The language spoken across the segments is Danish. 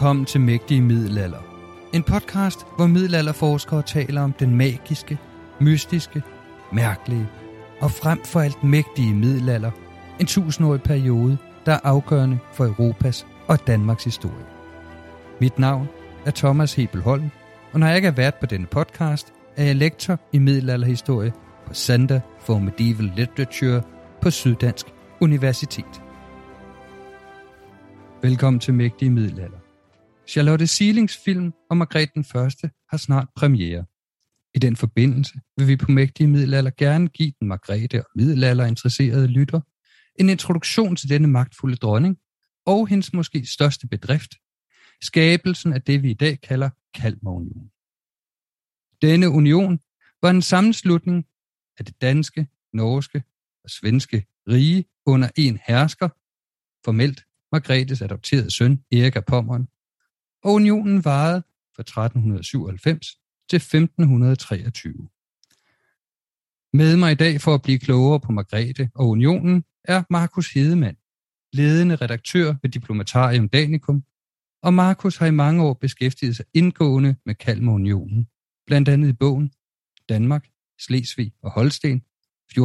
Velkommen til Mægtige Middelalder. En podcast, hvor middelalderforskere taler om den magiske, mystiske, mærkelige og frem for alt mægtige middelalder. En tusindårig periode, der er afgørende for Europas og Danmarks historie. Mit navn er Thomas Hebelholm, og når jeg ikke er vært på denne podcast, er jeg lektor i middelalderhistorie på Center for Medieval Literature på Syddansk Universitet. Velkommen til Mægtige Middelalder. Charlotte Seelings film om Margrethe den Første har snart premiere. I den forbindelse vil vi på Mægtige Middelalder gerne give den Margrethe og middelalder interesserede lytter en introduktion til denne magtfulde dronning og hendes måske største bedrift, skabelsen af det vi i dag kalder Kalmarunionen. Denne union var en sammenslutning af det danske, norske og svenske rige under en hersker, formelt Margrethes adopterede søn Erik af Pommern, og unionen varede fra 1397 til 1523. Med mig i dag for at blive klogere på Margrethe og unionen er Markus Hedemann, ledende redaktør ved Diplomatarium Danicum, og Markus har i mange år beskæftiget sig indgående med Kalmarunionen, blandt andet i bogen Danmark, Slesvig og Holsten 1404-1448,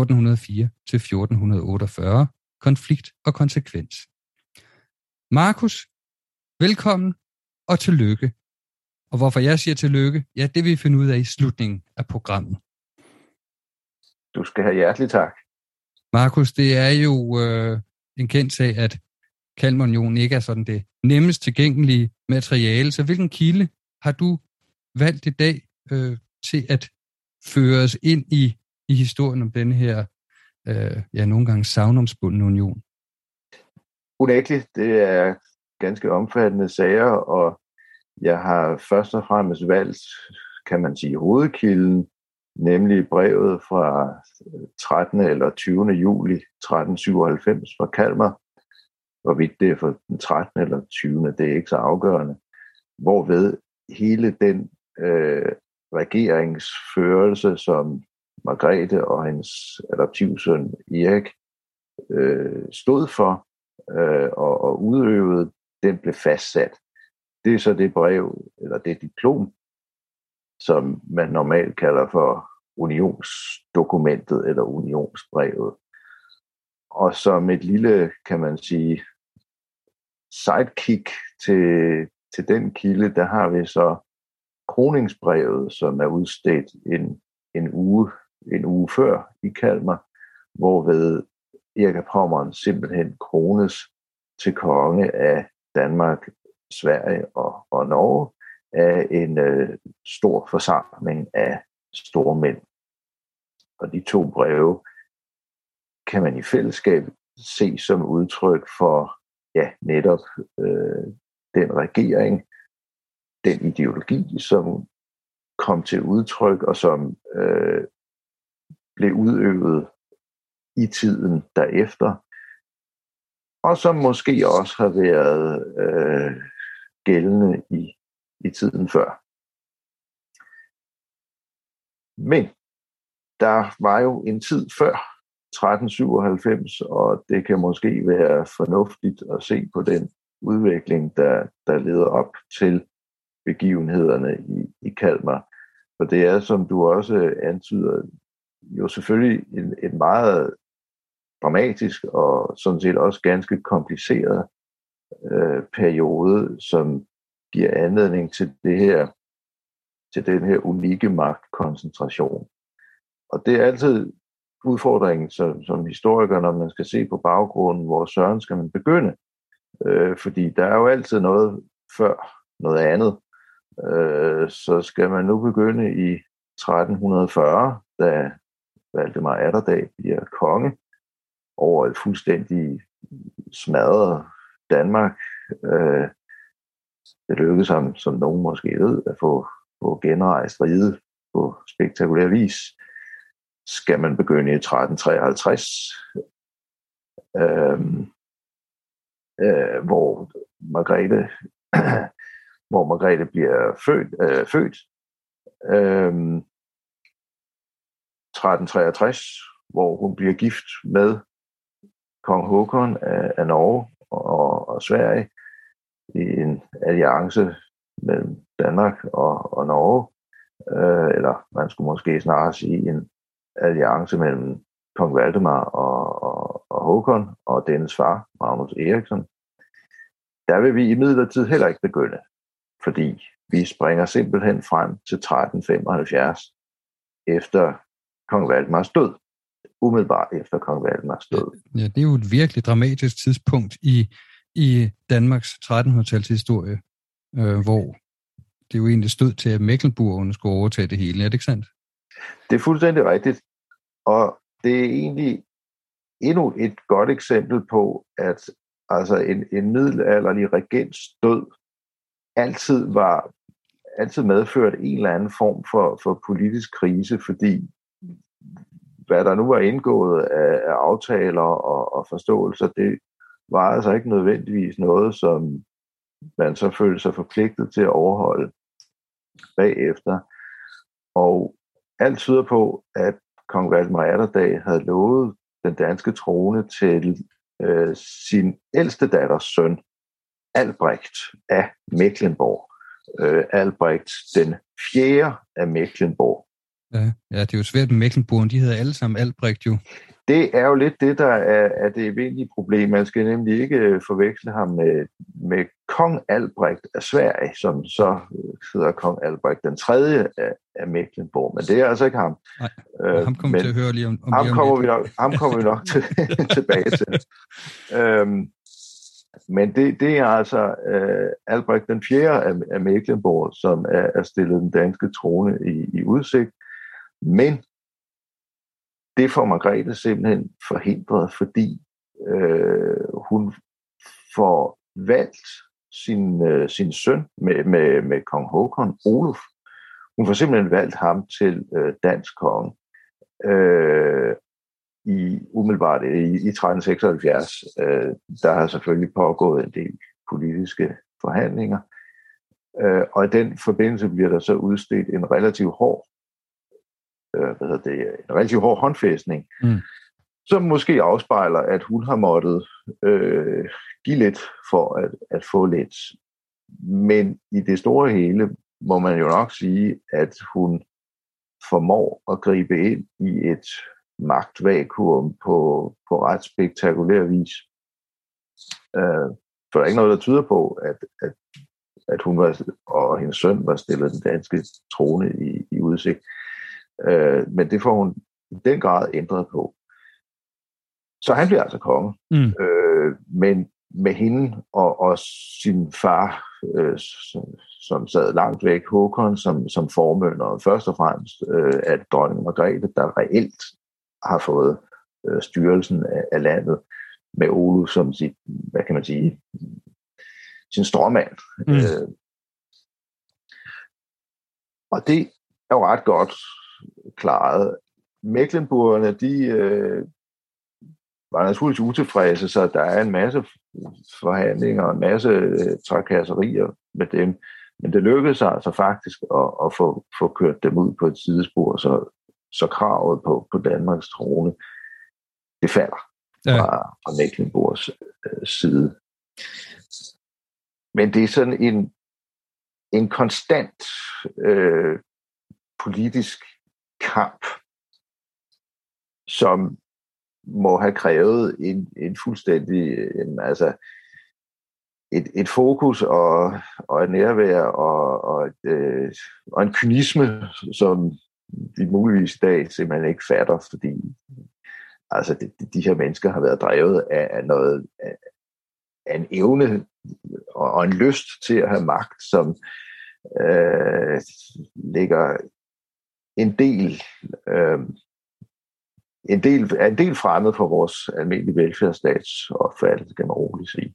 konflikt og konsekvens. Markus, velkommen og tillykke. Og hvorfor jeg siger tillykke, ja, det vil vi finde ud af i slutningen af programmet. Du skal have hjertelig tak. Markus, det er jo øh, en kendt sag, at Kalmarunionen ikke er sådan det nemmest tilgængelige materiale. Så hvilken kilde har du valgt i dag øh, til at føre os ind i, i historien om denne her, øh, ja, nogle gange savnomsbundne union? Unægteligt, det er ganske omfattende sager, og jeg har først og fremmest valgt, kan man sige, hovedkilden, nemlig brevet fra øh, 13. eller 20. juli 1397 fra Kalmar. Hvorvidt det er fra den 13. eller 20. det er ikke så afgørende. Hvorved hele den øh, regeringsførelse, som Margrethe og hendes adoptivsøn Erik øh, stod for øh, og, og udøvede, den blev fastsat. Det er så det brev, eller det diplom, som man normalt kalder for unionsdokumentet eller unionsbrevet. Og som et lille, kan man sige, sidekick til, til den kilde, der har vi så kroningsbrevet, som er udstedt en, en, uge, en uge før i Kalmar, hvorved Erik af Pommern simpelthen krones til konge af Danmark, Sverige og, og Norge af en øh, stor forsamling af store mænd. Og de to breve kan man i fællesskab se som udtryk for ja, netop øh, den regering, den ideologi, som kom til udtryk og som øh, blev udøvet i tiden derefter, og som måske også har været øh, gældende i, i tiden før. Men der var jo en tid før 1397, og det kan måske være fornuftigt at se på den udvikling, der, der leder op til begivenhederne i, i Kalmar. For det er, som du også antyder, jo selvfølgelig en, en meget dramatisk og sådan set også ganske kompliceret øh, periode, som giver anledning til det her til den her unikke magtkoncentration. Og det er altid udfordringen som, som historiker, når man skal se på baggrunden, hvor søren skal man begynde. Øh, fordi der er jo altid noget før noget andet. Øh, så skal man nu begynde i 1340, da Valdemar Atterdag bliver konge over et fuldstændig smadret Danmark. Øh, det lykkedes ham, som nogen måske ved, at få, få genrejst riget på spektakulær vis. Skal man begynde i 1353, øh, øh, hvor Margrethe hvor Margrethe bliver født, øh, født øh, 1363, hvor hun bliver gift med kong Håkon af, af Norge og, og Sverige i en alliance mellem Danmark og, og Norge, øh, eller man skulle måske snarere sige en alliance mellem kong Valdemar og, og, og Håkon og dennes far, Magnus Eriksson. Der vil vi i midlertid heller ikke begynde, fordi vi springer simpelthen frem til 1375 efter kong Valdemars død umiddelbart efter kong Valdemars død. Ja, det er jo et virkelig dramatisk tidspunkt i, i Danmarks 1300-tals historie, øh, hvor det jo egentlig stod til, at Mecklenburgerne skulle overtage det hele. Er det ikke sandt? Det er fuldstændig rigtigt. Og det er egentlig endnu et godt eksempel på, at altså en, en middelalderlig regents død altid var altid medført en eller anden form for, for politisk krise, fordi hvad der nu var indgået af, af aftaler og, og forståelser, det var altså ikke nødvendigvis noget, som man så følte sig forpligtet til at overholde bagefter. Og alt tyder på, at kong Valdemar Atterdag havde lovet den danske trone til øh, sin ældste datters søn, Albrecht af Mecklenborg. Øh, Albrecht den fjerde af Mecklenborg. Ja, ja, det er jo svært med Mecklenburg, de hedder alle sammen Albrecht jo. Det er jo lidt det, der er, er det eventlige problem. Man skal nemlig ikke øh, forveksle ham med, med kong Albrecht af Sverige, som så hedder kong Albrecht den tredje af, af Mecklenburg. Men det er altså ikke ham. Nej, øh, ham kommer vi til at høre lige om, om ham, kommer vi nok, ham kommer vi nok til, tilbage til. Øhm, men det, det er altså uh, Albrecht den fjerde af, af Mecklenburg, som er, er stillet den danske trone i, i udsigt. Men det får Margrethe simpelthen forhindret, fordi øh, hun får valgt sin, øh, sin søn med, med, med kong Håkon, Olof. Hun får simpelthen valgt ham til øh, dansk konge øh, i umiddelbart i, i 1376. Øh, der har selvfølgelig pågået en del politiske forhandlinger, øh, og i den forbindelse bliver der så udstedt en relativt hård øh, hvad hedder det, en relativt hård håndfæstning, mm. som måske afspejler, at hun har måttet øh, give lidt for at, at få lidt. Men i det store hele må man jo nok sige, at hun formår at gribe ind i et magtvakuum på, på ret spektakulær vis. Øh, for der er ikke noget, der tyder på, at, at, at hun var, og hendes søn var stillet den danske trone i, i udsigt. Øh, men det får hun i den grad ændret på. Så han bliver altså konge. Mm. Øh, men med hende og, og sin far, øh, som, som sad langt væk, Håkon, som, som formønder, først og fremmest øh, at dronning Margrethe, der reelt har fået øh, styrelsen af, af landet, med Olu som sit, hvad kan man sige, sin stråmand. Mm. Øh, og det er jo ret godt klaret. Mecklenburgerne, de øh, var naturligvis utilfredse, så der er en masse forhandlinger og en masse øh, trakasserier med dem. Men det lykkedes altså faktisk at, at få, få kørt dem ud på et sidespor, så, så kravet på, på Danmarks trone, det falder ja. fra, fra Mecklenburgs øh, side. Men det er sådan en, en konstant øh, politisk kamp, som må have krævet en, en fuldstændig, en, altså et, et fokus og, og et nærvær og, og, et, øh, og en kynisme, som vi muligvis i dag simpelthen ikke fatter, fordi altså de, de her mennesker har været drevet af, af noget af, af en evne og, og en lyst til at have magt, som øh, ligger en del øh, en del, er en del fremmed for vores almindelige velfærdsstatsopfattelse, kan man roligt sige.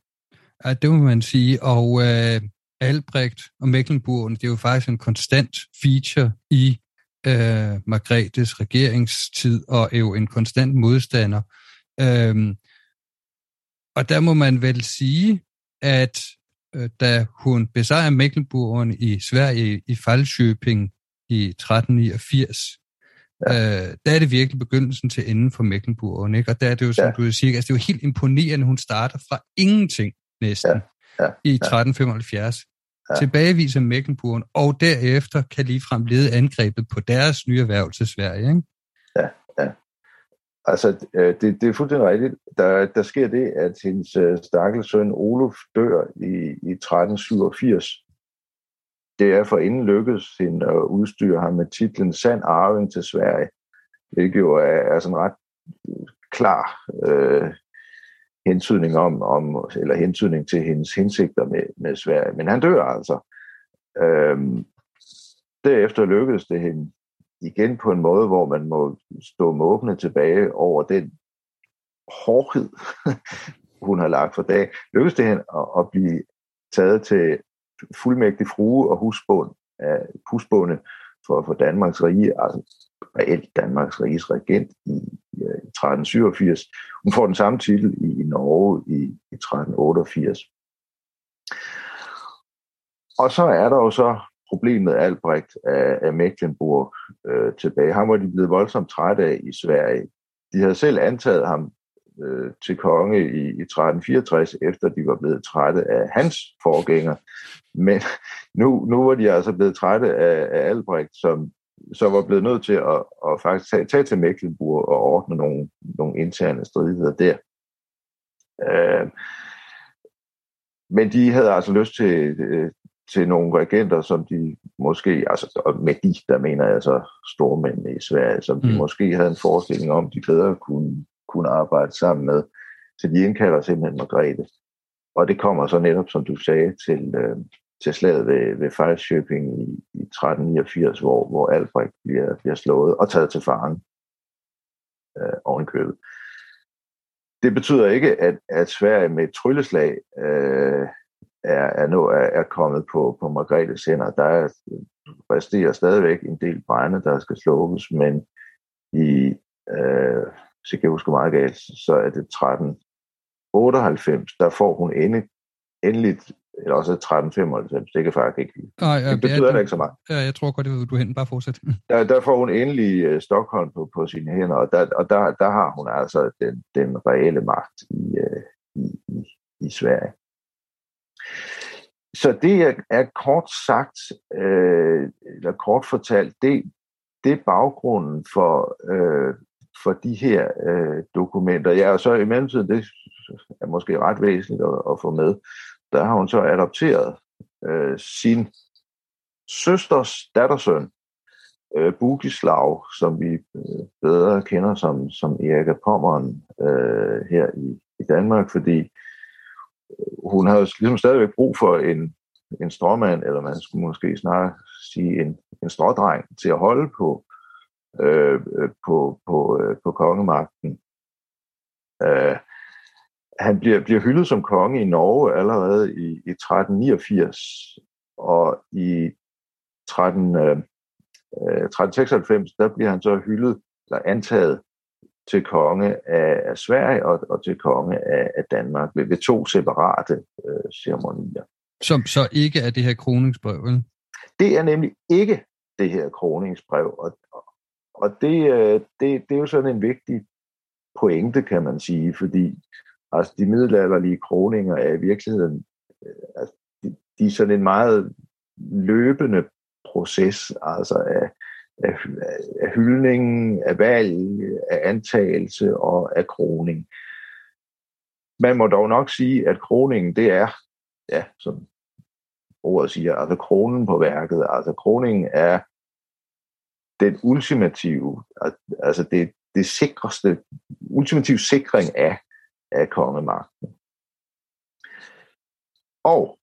Ja, det må man sige. Og øh, Albrecht og Mecklenburg, det er jo faktisk en konstant feature i øh, Margrethes regeringstid, og er jo en konstant modstander. Øh, og der må man vel sige, at øh, da hun besejrer Mecklenburgerne i Sverige i Falköping i 1389, Ja. Øh, der er det virkelig begyndelsen til enden for Mecklenburg, ikke? Og der er det jo, som ja. du siger, altså det er jo helt imponerende, hun starter fra ingenting næsten ja. Ja. i 1375. Ja. Tilbageviser Mecklenburg, og derefter kan ligefrem lede angrebet på deres nye erhverv til Sverige, ikke? Ja, ja. Altså, øh, det, det er fuldstændig rigtigt. Der, der sker det, at hendes øh, stakkels søn Olof dør i, i 1387, det er for inden lykkedes hende at udstyre ham med titlen Sand Arving til Sverige, hvilket jo er, er sådan ret øh, klar øh, hentydning om, om, eller hentydning til hendes hensigter med, med Sverige. Men han dør altså. Øhm, derefter lykkedes det hende igen på en måde, hvor man må stå måbne tilbage over den hårdhed, hun har lagt for dag. Lykkedes det hende at, at blive taget til fuldmægtig frue og husbånd af husbunde for, for Danmarks rige, altså reelt Danmarks riges regent i, i, øh, i 1387. Hun får den samme titel i, i Norge i, i 1388. Og så er der jo så problemet Albrecht af, af Mecklenburg øh, tilbage. Han var de blevet voldsomt trætte af i Sverige. De havde selv antaget ham øh, til konge i, i 1364, efter de var blevet trætte af hans forgænger. Men nu, nu var de altså blevet trætte af, af Albrecht, som så var blevet nødt til at, at faktisk tage, tage til Mecklenburg og ordne nogle, nogle interne stridigheder der. Øh, men de havde altså lyst til, øh, til nogle regenter, som de måske, altså og med de, der mener jeg så stormændene i Sverige, som de mm. måske havde en forestilling om, de bedre kunne, kunne arbejde sammen med. Så de indkalder simpelthen Margrethe. Og det kommer så netop, som du sagde, til, øh, til slaget ved, ved Falköping i, i 1389, hvor, hvor Albrecht bliver, bliver slået og taget til faren øh, ovenkøbet. Det betyder ikke, at, at Sverige med et trylleslag øh, er, er, nu, er, er kommet på, på Margrethes hænder. Der er, resterer stadigvæk en del brænde, der skal slukkes, men i, øh, så kan jeg huske meget galt, så er det 1398, der får hun endelig, endeligt eller også 1395, det kan faktisk ikke Nej, ja, det betyder ja, det ikke så meget. Ja, jeg tror godt, det du hen bare fortsætte. Der, der får hun endelig uh, Stockholm på, på sine hænder, og der, og der, der har hun altså den, den reelle magt i, uh, i, i, i Sverige. Så det er, er kort sagt, øh, eller kort fortalt, det, det er baggrunden for, øh, for de her øh, dokumenter. Ja, og så i mellemtiden, det er måske ret væsentligt at, at få med, der har hun så adopteret øh, sin søsters dattersøn, øh, Bugislav, som vi øh, bedre kender som, som Erika Pommeren øh, her i, i Danmark, fordi øh, hun havde ligesom stadigvæk brug for en, en stråmand, eller man skulle måske snarere sige en, en strådreng til at holde på, øh, på, på, øh, på kongemagten. Øh, han bliver, bliver hyldet som konge i Norge allerede i, i 1389, og i 13, øh, 1396, der bliver han så hyldet, eller antaget til konge af, af Sverige og, og til konge af, af Danmark ved, ved to separate øh, ceremonier. Som så ikke er det her kroningsbrev, vel? Det er nemlig ikke det her kroningsbrev, og, og det, øh, det, det er jo sådan en vigtig pointe, kan man sige, fordi altså, de middelalderlige kroninger er i virkeligheden øh, altså, de, de er sådan en meget løbende proces, altså af, af, af hyldningen, af valg, af antagelse og af kroning. Man må dog nok sige, at kroningen, det er, ja, som ordet siger, altså kronen på værket. Altså kroningen er den ultimative, altså det, det sikreste, ultimative sikring af, af kongemagten. Og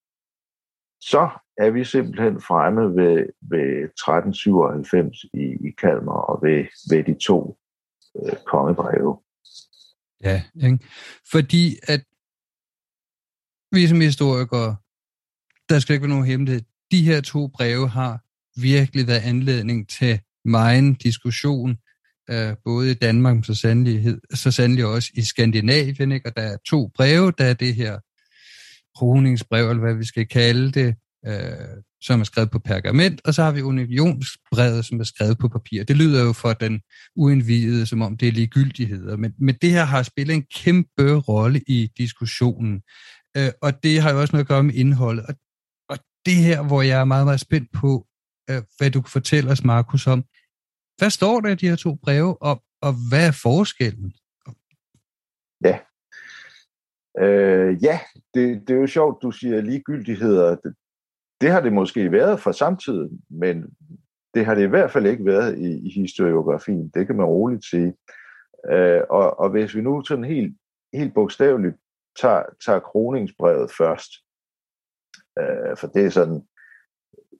så er vi simpelthen fremme ved, ved 1397 i, i Kalmar og ved, ved de to øh, kongebreve. Ja, ikke? fordi at vi som historikere, der skal ikke være nogen hemmelighed, de her to breve har virkelig været anledning til meget diskussion, øh, både i Danmark, så sandelig, så sandelig også i Skandinavien. Ikke? Og der er to breve, der er det her kroningsbrev, eller hvad vi skal kalde det, øh, som er skrevet på pergament, og så har vi unionsbrevet, som er skrevet på papir. Det lyder jo for den uindvidede, som om det er ligegyldigheder, men, men det her har spillet en kæmpe rolle i diskussionen, øh, og det har jo også noget at gøre med indholdet. Og, og det her, hvor jeg er meget, meget spændt på, øh, hvad du kan fortælle os, Markus, om, hvad står der i de her to breve, og, og hvad er forskellen? Ja, Øh, ja, det, det er jo sjovt, du siger ligegyldigheder. Det, det har det måske været for samtiden, men det har det i hvert fald ikke været i, i historiografien. Det kan man roligt sige. Øh, og, og hvis vi nu sådan helt, helt bogstaveligt tager, tager kroningsbrevet først, øh, for det er sådan,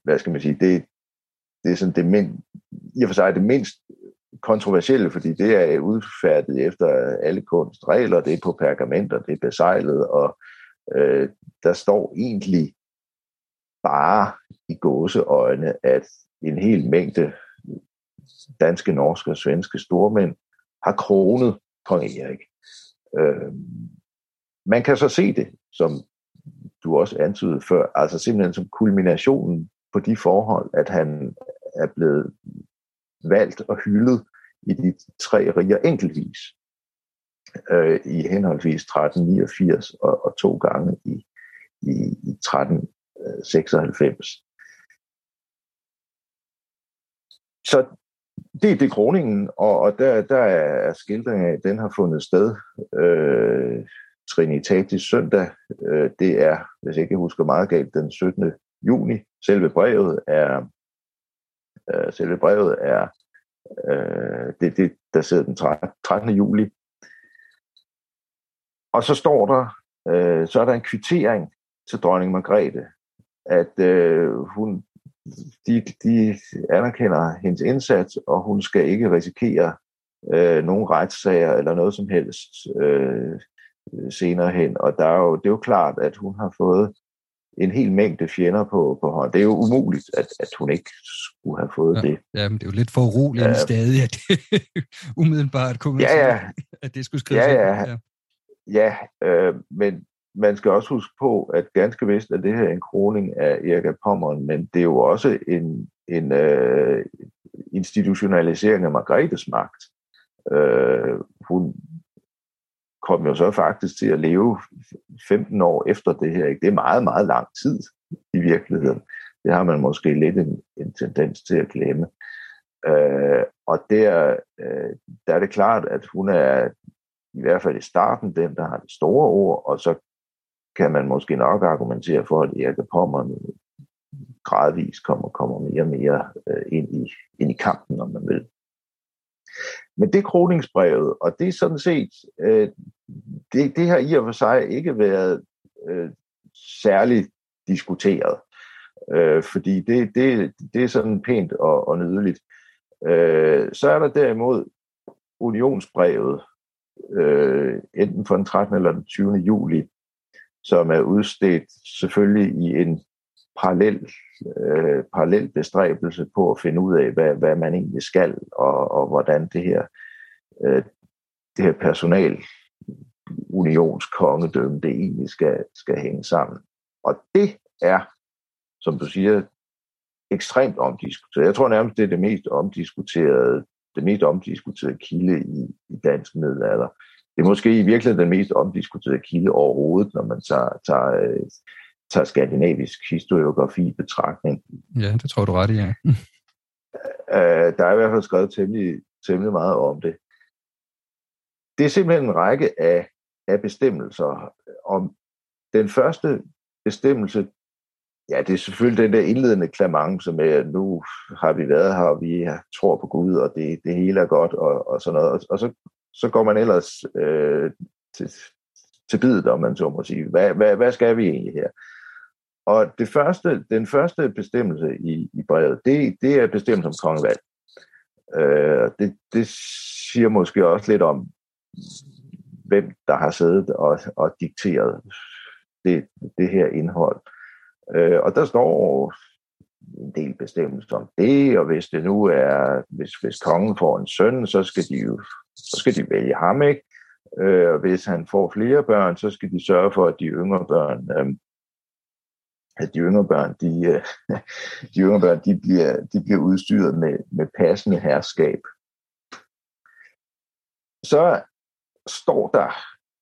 hvad skal man sige, det, det er sådan det mind, i og for sig det mindst kontroversielle, fordi det er udfærdet efter alle kunstregler, det er på pergamenter, det er besejlet, og øh, der står egentlig bare i gåseøjne, at en hel mængde danske, norske og svenske stormænd har kronet kong Erik. Øh, man kan så se det, som du også antydede før, altså simpelthen som kulminationen på de forhold, at han er blevet valgt og hyldet i de tre riger enkeltvis øh, i henholdsvis 1389 og, og to gange i, i, i 1396. Så det er det kroningen, og, og der, der er skildringen af, den har fundet sted øh, Trinitatis søndag. Øh, det er, hvis jeg ikke husker meget galt, den 17. juni. Selve brevet er, øh, selve brevet er Øh, det, det, der sidder den 13. juli. Og så står der, øh, så er der en kvittering til dronning Margrethe, at øh, hun, de, de anerkender hendes indsats, og hun skal ikke risikere øh, nogen retssager eller noget som helst øh, senere hen. Og der er jo, det er jo klart, at hun har fået en hel mængde fjender på, på hånd. Det er jo umuligt, at, at hun ikke skulle have fået ja, det. Ja, men det er jo lidt for uroligt ja. stadig, at det umiddelbart kunne ja, ja. at det skulle skrives. Ja, ja. ja. ja øh, men man skal også huske på, at ganske vist er det her en kroning af Erik af Pommern, men det er jo også en, en øh, institutionalisering af Margrethes magt. Øh, hun kom jo så faktisk til at leve 15 år efter det her. Ikke? Det er meget, meget lang tid i virkeligheden. Det har man måske lidt en, en tendens til at glemme. Øh, og der, øh, der er det klart, at hun er i hvert fald i starten den, der har det store ord, og så kan man måske nok argumentere for, at Erik Pommern gradvist kommer, kommer mere og mere øh, ind, i, ind i kampen, om man vil. Men det er kroningsbrevet, og det er sådan set, øh, det, det har i og for sig ikke været øh, særligt diskuteret, øh, fordi det, det, det er sådan pænt og, og nydeligt. Øh, så er der derimod unionsbrevet, øh, enten fra den 13. eller den 20. juli, som er udstedt selvfølgelig i en parallel, øh, parallel bestræbelse på at finde ud af, hvad, hvad man egentlig skal, og, og hvordan det her, øh, det her personal unionskongedømme, det egentlig skal, skal hænge sammen. Og det er, som du siger, ekstremt omdiskuteret. Jeg tror nærmest, det er det mest omdiskuterede det mest omdiskuterede kilde i, i dansk middelalder. Det er måske i virkeligheden den mest omdiskuterede kilde overhovedet, når man tager, tager, øh, tager skandinavisk historiografi i betragtning. Ja, det tror du ret i, ja. øh, der er i hvert fald skrevet temmelig, temmelig meget om det. Det er simpelthen en række af, af bestemmelser. Om den første bestemmelse, ja, det er selvfølgelig den der indledende klamang, som er, nu har vi været her, og vi tror på Gud, og det, det hele er godt, og, og sådan noget. Og, og så, så går man ellers øh, til, til bidet, om man så må sige. Hvad, hvad, hvad skal vi egentlig her? Og det første, den første bestemmelse i, i brevet, det, det er bestemmelse om kongevalg. Øh, det, det siger måske også lidt om, hvem der har siddet og, og dikteret det, det her indhold. Øh, og der står en del bestemmelser om det, og hvis det nu er, hvis, hvis kongen får en søn, så skal de jo så skal de vælge ham, ikke? Øh, og hvis han får flere børn, så skal de sørge for, at de yngre børn, øh, at de yngre børn, de, øh, de yngre børn, de bliver, de bliver udstyret med, med passende herskab. Så står der,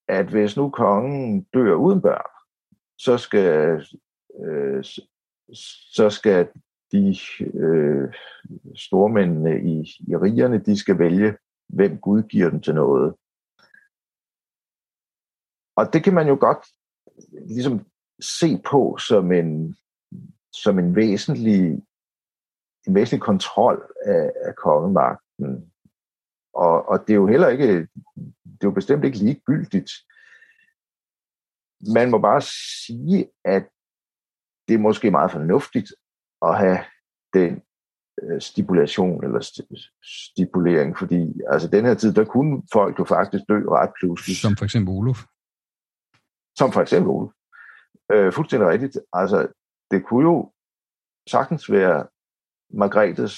at hvis nu kongen dør uden børn, så skal, øh, så skal de øh, stormændene i, i rigerne, de skal vælge, hvem Gud giver dem til noget. Og det kan man jo godt ligesom se på som en, som en væsentlig, en væsentlig kontrol af, af kongemagten. Og, og det er jo heller ikke, det er jo bestemt ikke ligegyldigt. Man må bare sige, at det er måske meget fornuftigt at have den øh, stipulation eller stipulering, fordi altså den her tid, der kunne folk jo faktisk dø ret pludselig. Som for eksempel Olof. Som for eksempel Olof. Øh, fuldstændig rigtigt. Altså, det kunne jo sagtens være Margrethes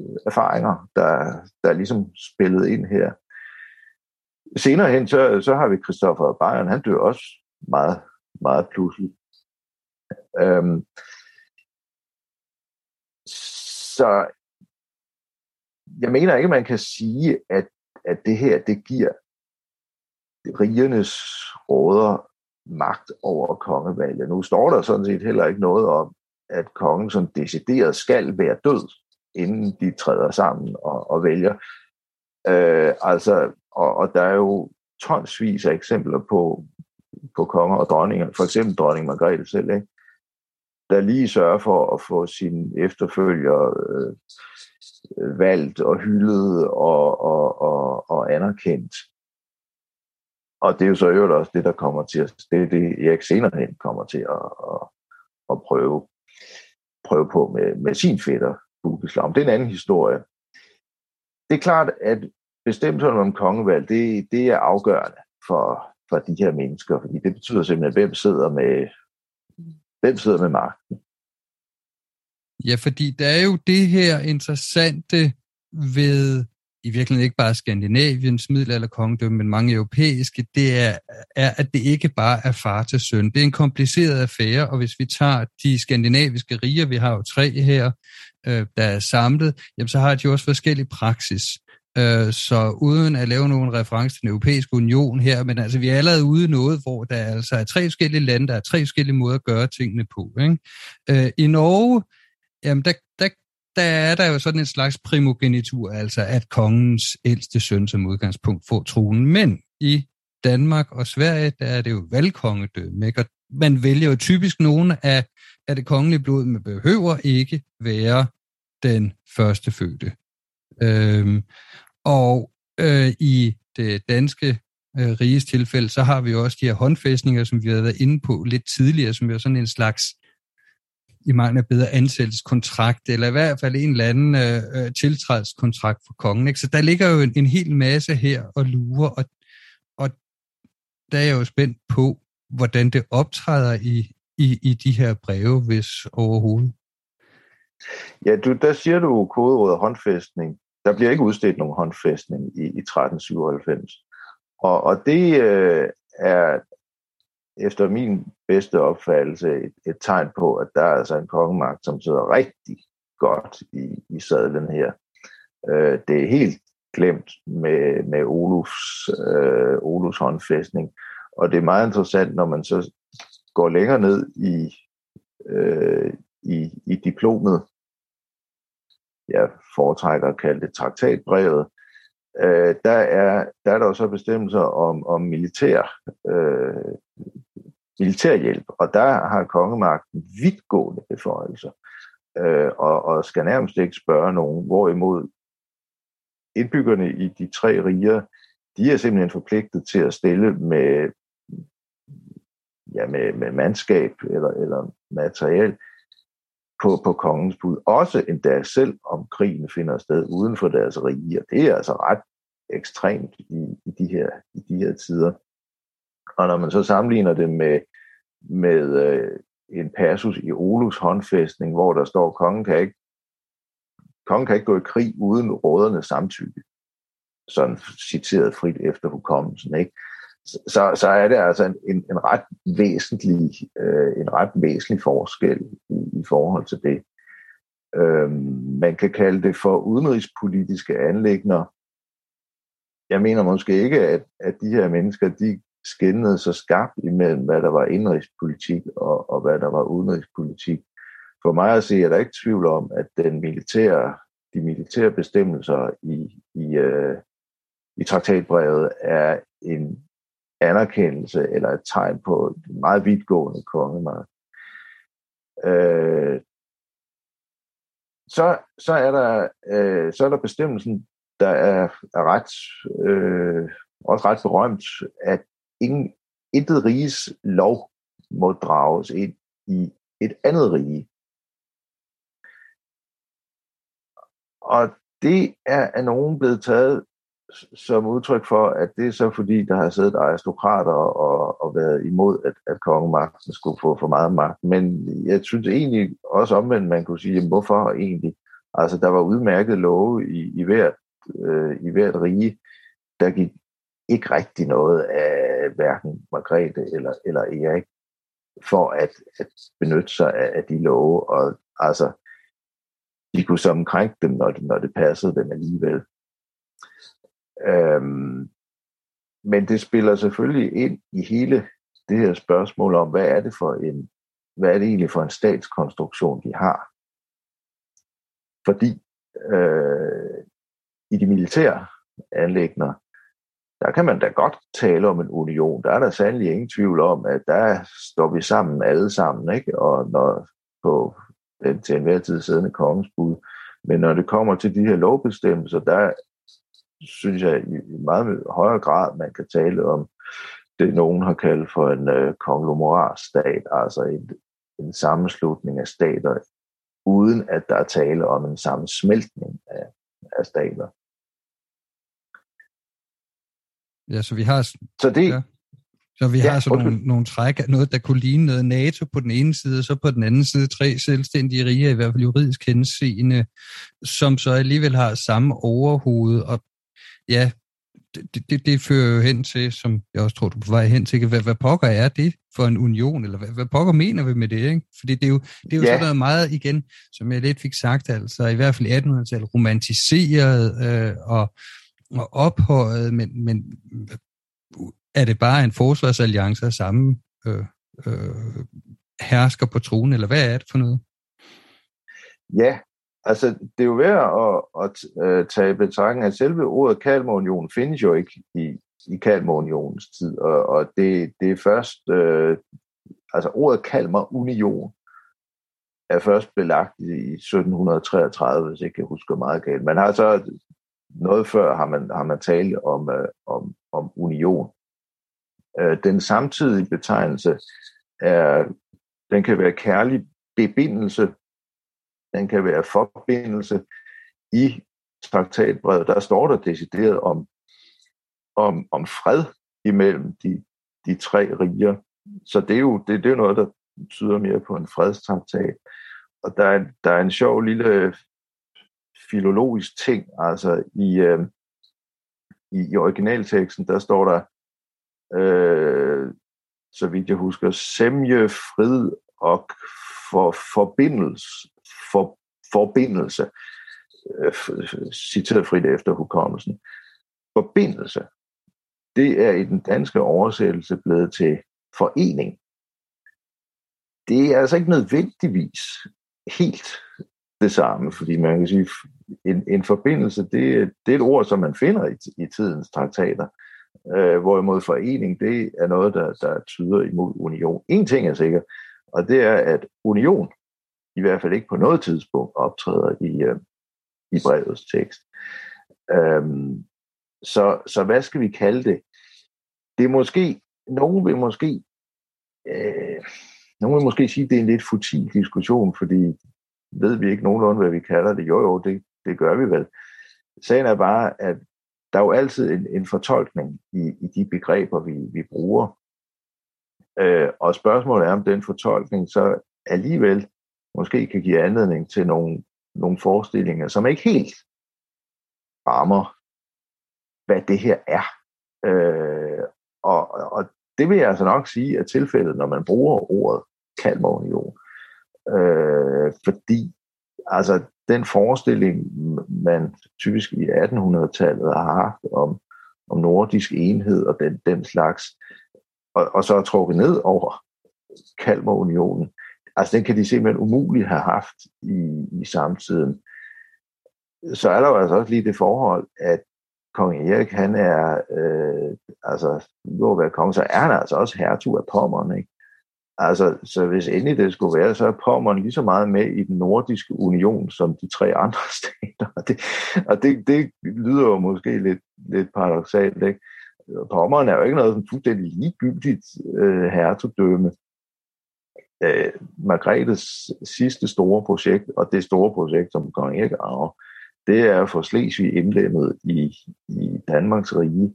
øh, erfaringer, der, der ligesom spillede ind her. Senere hen, så, så har vi Christoffer Bayern, han dør også meget, meget pludselig. Øhm, så jeg mener ikke, man kan sige, at, at det her, det giver rigernes råder magt over kongevalget. Nu står der sådan set heller ikke noget om, at kongen som decideret skal være død, inden de træder sammen og, og vælger. Øh, altså, og, og der er jo tonsvis af eksempler på, på konger og dronninger, for eksempel dronning Margrethe selv, ikke? der lige sørger for at få sin efterfølger øh, valgt og hyldet og, og, og, og anerkendt. Og det er jo så øvrigt også det, der kommer til at, det er det, Erik senere hen kommer til at, at, at prøve, prøve på med, med sin fætter, Bukeslam. Det er en anden historie. Det er klart, at bestemmelserne om kongevalg, det, det er afgørende for, for de her mennesker, fordi det betyder simpelthen, hvem sidder med, hvem sidder med magten. Ja, fordi der er jo det her interessante ved i virkeligheden ikke bare Skandinaviens middelalderkongedømme, men mange europæiske, det er, er, at det ikke bare er far til søn. Det er en kompliceret affære, og hvis vi tager de skandinaviske riger, vi har jo tre her, øh, der er samlet, jamen så har de også forskellig praksis. Øh, så uden at lave nogen reference til den europæiske union her, men altså vi er allerede ude i noget, hvor der altså er tre forskellige lande, der er tre forskellige måder at gøre tingene på. Ikke? Øh, I Norge, jamen der, der, der er der jo sådan en slags primogenitur, altså at kongens ældste søn som udgangspunkt får tronen. Men i Danmark og Sverige, der er det jo valgkongedømme, ikke? og man vælger jo typisk nogen af, af det kongelige blod, men behøver ikke være den første fødte. Øhm, og øh, i det danske øh, riges tilfælde, så har vi også de her håndfæstninger, som vi har været inde på lidt tidligere, som er sådan en slags i mangel af bedre ansættelseskontrakt, eller i hvert fald en eller anden øh, øh, tiltrædelseskontrakt for kongen. Ikke? Så der ligger jo en, en hel masse her og lurer, og, og der er jeg jo spændt på, hvordan det optræder i, i, i de her breve, hvis overhovedet. Ja, du, der siger du kodeordet håndfæstning. Der bliver ikke udstedt nogen håndfæstning i, i 1397. Og, og det øh, er efter min bedste opfattelse et, et tegn på, at der er altså en kongemagt, som sidder rigtig godt i, i sadlen her. Øh, det er helt glemt med, med Olufs, øh, Olufs håndfæstning. Og det er meget interessant, når man så går længere ned i, øh, i, i diplomet, jeg foretrækker at kalde det traktatbrevet, øh, der, er, der er der også bestemmelser om, om militær, øh, militærhjælp, og der har kongemagten vidtgående beføjelser, øh, og, og skal nærmest ikke spørge nogen, hvorimod indbyggerne i de tre riger, de er simpelthen forpligtet til at stille med, ja, med, med mandskab eller, eller materiel på, på kongens bud. Også endda selv om krigen finder sted uden for deres rige. Det er altså ret ekstremt i, i, de her, i de her tider. Og når man så sammenligner det med, med øh, en passus i Olus håndfæstning, hvor der står, kongen kan ikke, kongen kan ikke gå i krig uden rådernes samtykke. Sådan citeret frit efter hukommelsen. Ikke? Så, så er det altså en, en, en ret væsentlig øh, en ret væsentlig forskel i, i forhold til det. Øhm, man kan kalde det for udenrigspolitiske anlægner. Jeg mener måske ikke, at, at de her mennesker, de skændede så skarpt imellem, hvad der var indrigspolitik og, og hvad der var udenrigspolitik. For mig at se, er der ikke tvivl om, at den militære, de militære bestemmelser i, i, øh, i traktatbrevet er en anerkendelse eller et tegn på et meget vidtgående kongemagt. Øh, så, så, er der, øh, så er der bestemmelsen, der er, er ret, øh, også ret berømt, at ingen, intet riges lov må drages ind i et andet rige. Og det er af nogen blevet taget som udtryk for, at det er så fordi, der har siddet aristokrater og, og været imod, at, at kongemagten skulle få for meget magt. Men jeg synes egentlig også omvendt, man kunne sige, jamen, hvorfor egentlig? Altså, der var udmærket love i, i, hvert, øh, i hvert rige, der gik ikke rigtig noget af hverken Margrethe eller, eller Erik for at, at benytte sig af, af de love. Og altså, de kunne som krænke dem, når det, når det passede dem alligevel. Øhm, men det spiller selvfølgelig ind i hele det her spørgsmål om, hvad er det for en, hvad er det egentlig for en statskonstruktion, de har? Fordi øh, i de militære anlægner, der kan man da godt tale om en union. Der er der sandelig ingen tvivl om, at der står vi sammen alle sammen, ikke? Og når på den til enhver tid siddende kongens bud. Men når det kommer til de her lovbestemmelser, der synes jeg i meget højere grad, man kan tale om det, nogen har kaldt for en øh, konglomeratstat, altså en, en sammenslutning af stater, uden at der er tale om en sammensmeltning af, af stater. Ja, så vi har... Så det, ja. Så vi ja, har sådan nogle, nogle træk af noget, der kunne ligne noget NATO på den ene side, og så på den anden side tre selvstændige riger, i hvert fald juridisk henseende, som så alligevel har samme overhoved. Og ja, det, det, det fører jo hen til, som jeg også tror, du er på vej hen til, hvad, hvad pokker er det for en union, eller hvad, hvad pokker mener vi med det, ikke? Fordi det er jo, det er jo ja. sådan noget meget, igen, som jeg lidt fik sagt, altså i hvert fald i 1800-tallet, romantiseret øh, og, og ophøjet, men, men øh, er det bare en forsvarsalliance af samme øh, øh, hersker på tronen, eller hvad er det for noget? Ja, altså det er jo værd at, at, øh, tage i betragtning, at selve ordet Kalmarunion findes jo ikke i, i Kalmarunionens tid, og, og det, det er først, øh, altså ordet Kalmar Union er først belagt i 1733, hvis jeg ikke husker meget galt. Man har så noget før har man, har man talt om, øh, om, om union. Øh, den samtidige betegnelse er, den kan være kærlig bebindelse, den kan være forbindelse. I traktatbrevet, der står der decideret om, om, om fred imellem de, de tre riger. Så det er jo det, det er noget, der tyder mere på en fredstraktat. Og der er, der er en sjov lille filologisk ting. Altså i, øh, i, i originalteksten, der står der, øh, så vidt jeg husker, semje, frid og for, forbindelse, for, forbindelse. øh, citeret frit efter hukommelsen. Forbindelse, det er i den danske oversættelse blevet til forening. Det er altså ikke nødvendigvis helt det samme, fordi man kan sige, en, en forbindelse, det, det er et ord, som man finder i, i tidens traktater, øh, hvorimod forening, det er noget, der, der tyder imod union. En ting er sikker, og det er, at union i hvert fald ikke på noget tidspunkt optræder i, øh, i brevets tekst. Øhm, så, så hvad skal vi kalde det? Det er måske, nogen vil måske, øh, nogen vil måske sige, at det er en lidt futil diskussion, fordi ved vi ikke nogenlunde, hvad vi kalder det. Jo, jo, det, det gør vi vel. Sagen er bare, at der er jo altid en, en fortolkning i, i de begreber, vi, vi bruger. Øh, og spørgsmålet er, om den fortolkning så alligevel måske kan give anledning til nogle, nogle forestillinger, som ikke helt rammer, hvad det her er. Øh, og, og det vil jeg altså nok sige er tilfældet, når man bruger ordet Kalmarunion. Øh, fordi altså den forestilling, man typisk i 1800-tallet har haft om, om nordisk enhed og den, den slags, og, og så er trukket ned over Kalmarunionen, altså den kan de simpelthen umuligt have haft i, i samtiden. Så er der jo altså også lige det forhold, at kong Erik, han er, øh, altså, nu at være konge, så er han altså også hertug af Pommern, ikke? Altså, så hvis endelig det skulle være, så er Pommern lige så meget med i den nordiske union som de tre andre stater. Og det, og det, det lyder jo måske lidt, lidt paradoxalt, ikke? Pommern er jo ikke noget som fuldstændig ligegyldigt øh, hertugdømme. Øh, Margrethes sidste store projekt, og det store projekt, som kong Erik arver, det er at få Slesvig indlemmet i, i Danmarks rige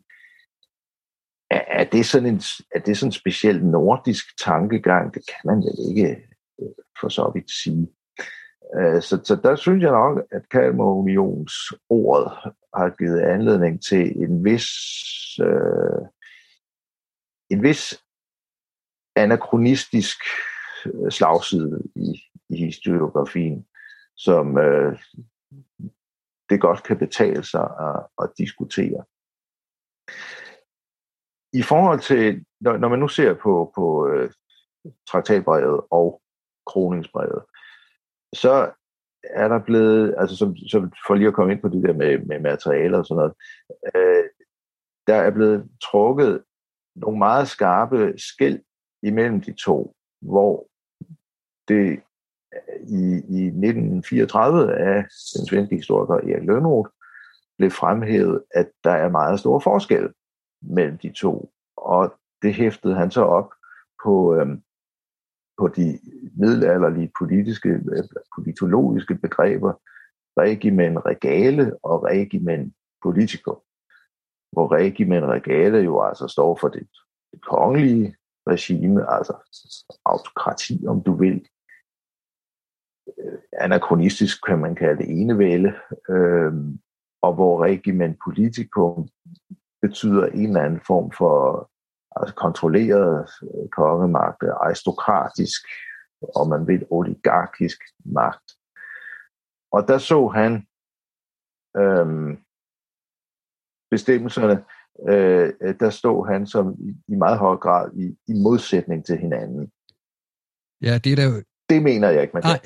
er, det sådan en, er det sådan en speciel nordisk tankegang? Det kan man vel ikke øh, for så vidt sige. Øh, så, så der synes jeg nok, at Kalmarunions ordet har givet anledning til en vis, øh, en vis anachronistisk øh, slagside i, i historiografien, som øh, det godt kan betale sig at, at diskutere i forhold til, når, når man nu ser på, på øh, traktatbrevet og kroningsbrevet, så er der blevet, altså som, som for lige at komme ind på det der med, med materialer og sådan noget, øh, der er blevet trukket nogle meget skarpe skæld imellem de to, hvor det øh, i, i 1934 af den svenske historiker Erik Lønroth blev fremhævet, at der er meget store forskelle mellem de to. Og det hæftede han så op på, øh, på de middelalderlige politiske, øh, politologiske begreber, regimen regale og regimen politiker, Hvor regimen regale jo altså står for det, det kongelige regime, altså autokrati, om du vil. Øh, anachronistisk kan man kalde det enevælde, øh, og hvor regimen politikum betyder en eller anden form for altså kontrolleret øh, kongemagt, aristokratisk, og man vil oligarkisk magt. Og der så han øhm, bestemmelserne, øh, der stod han som i, i meget høj grad i, i modsætning til hinanden. Ja, det er jo... Det mener jeg ikke, man Nej,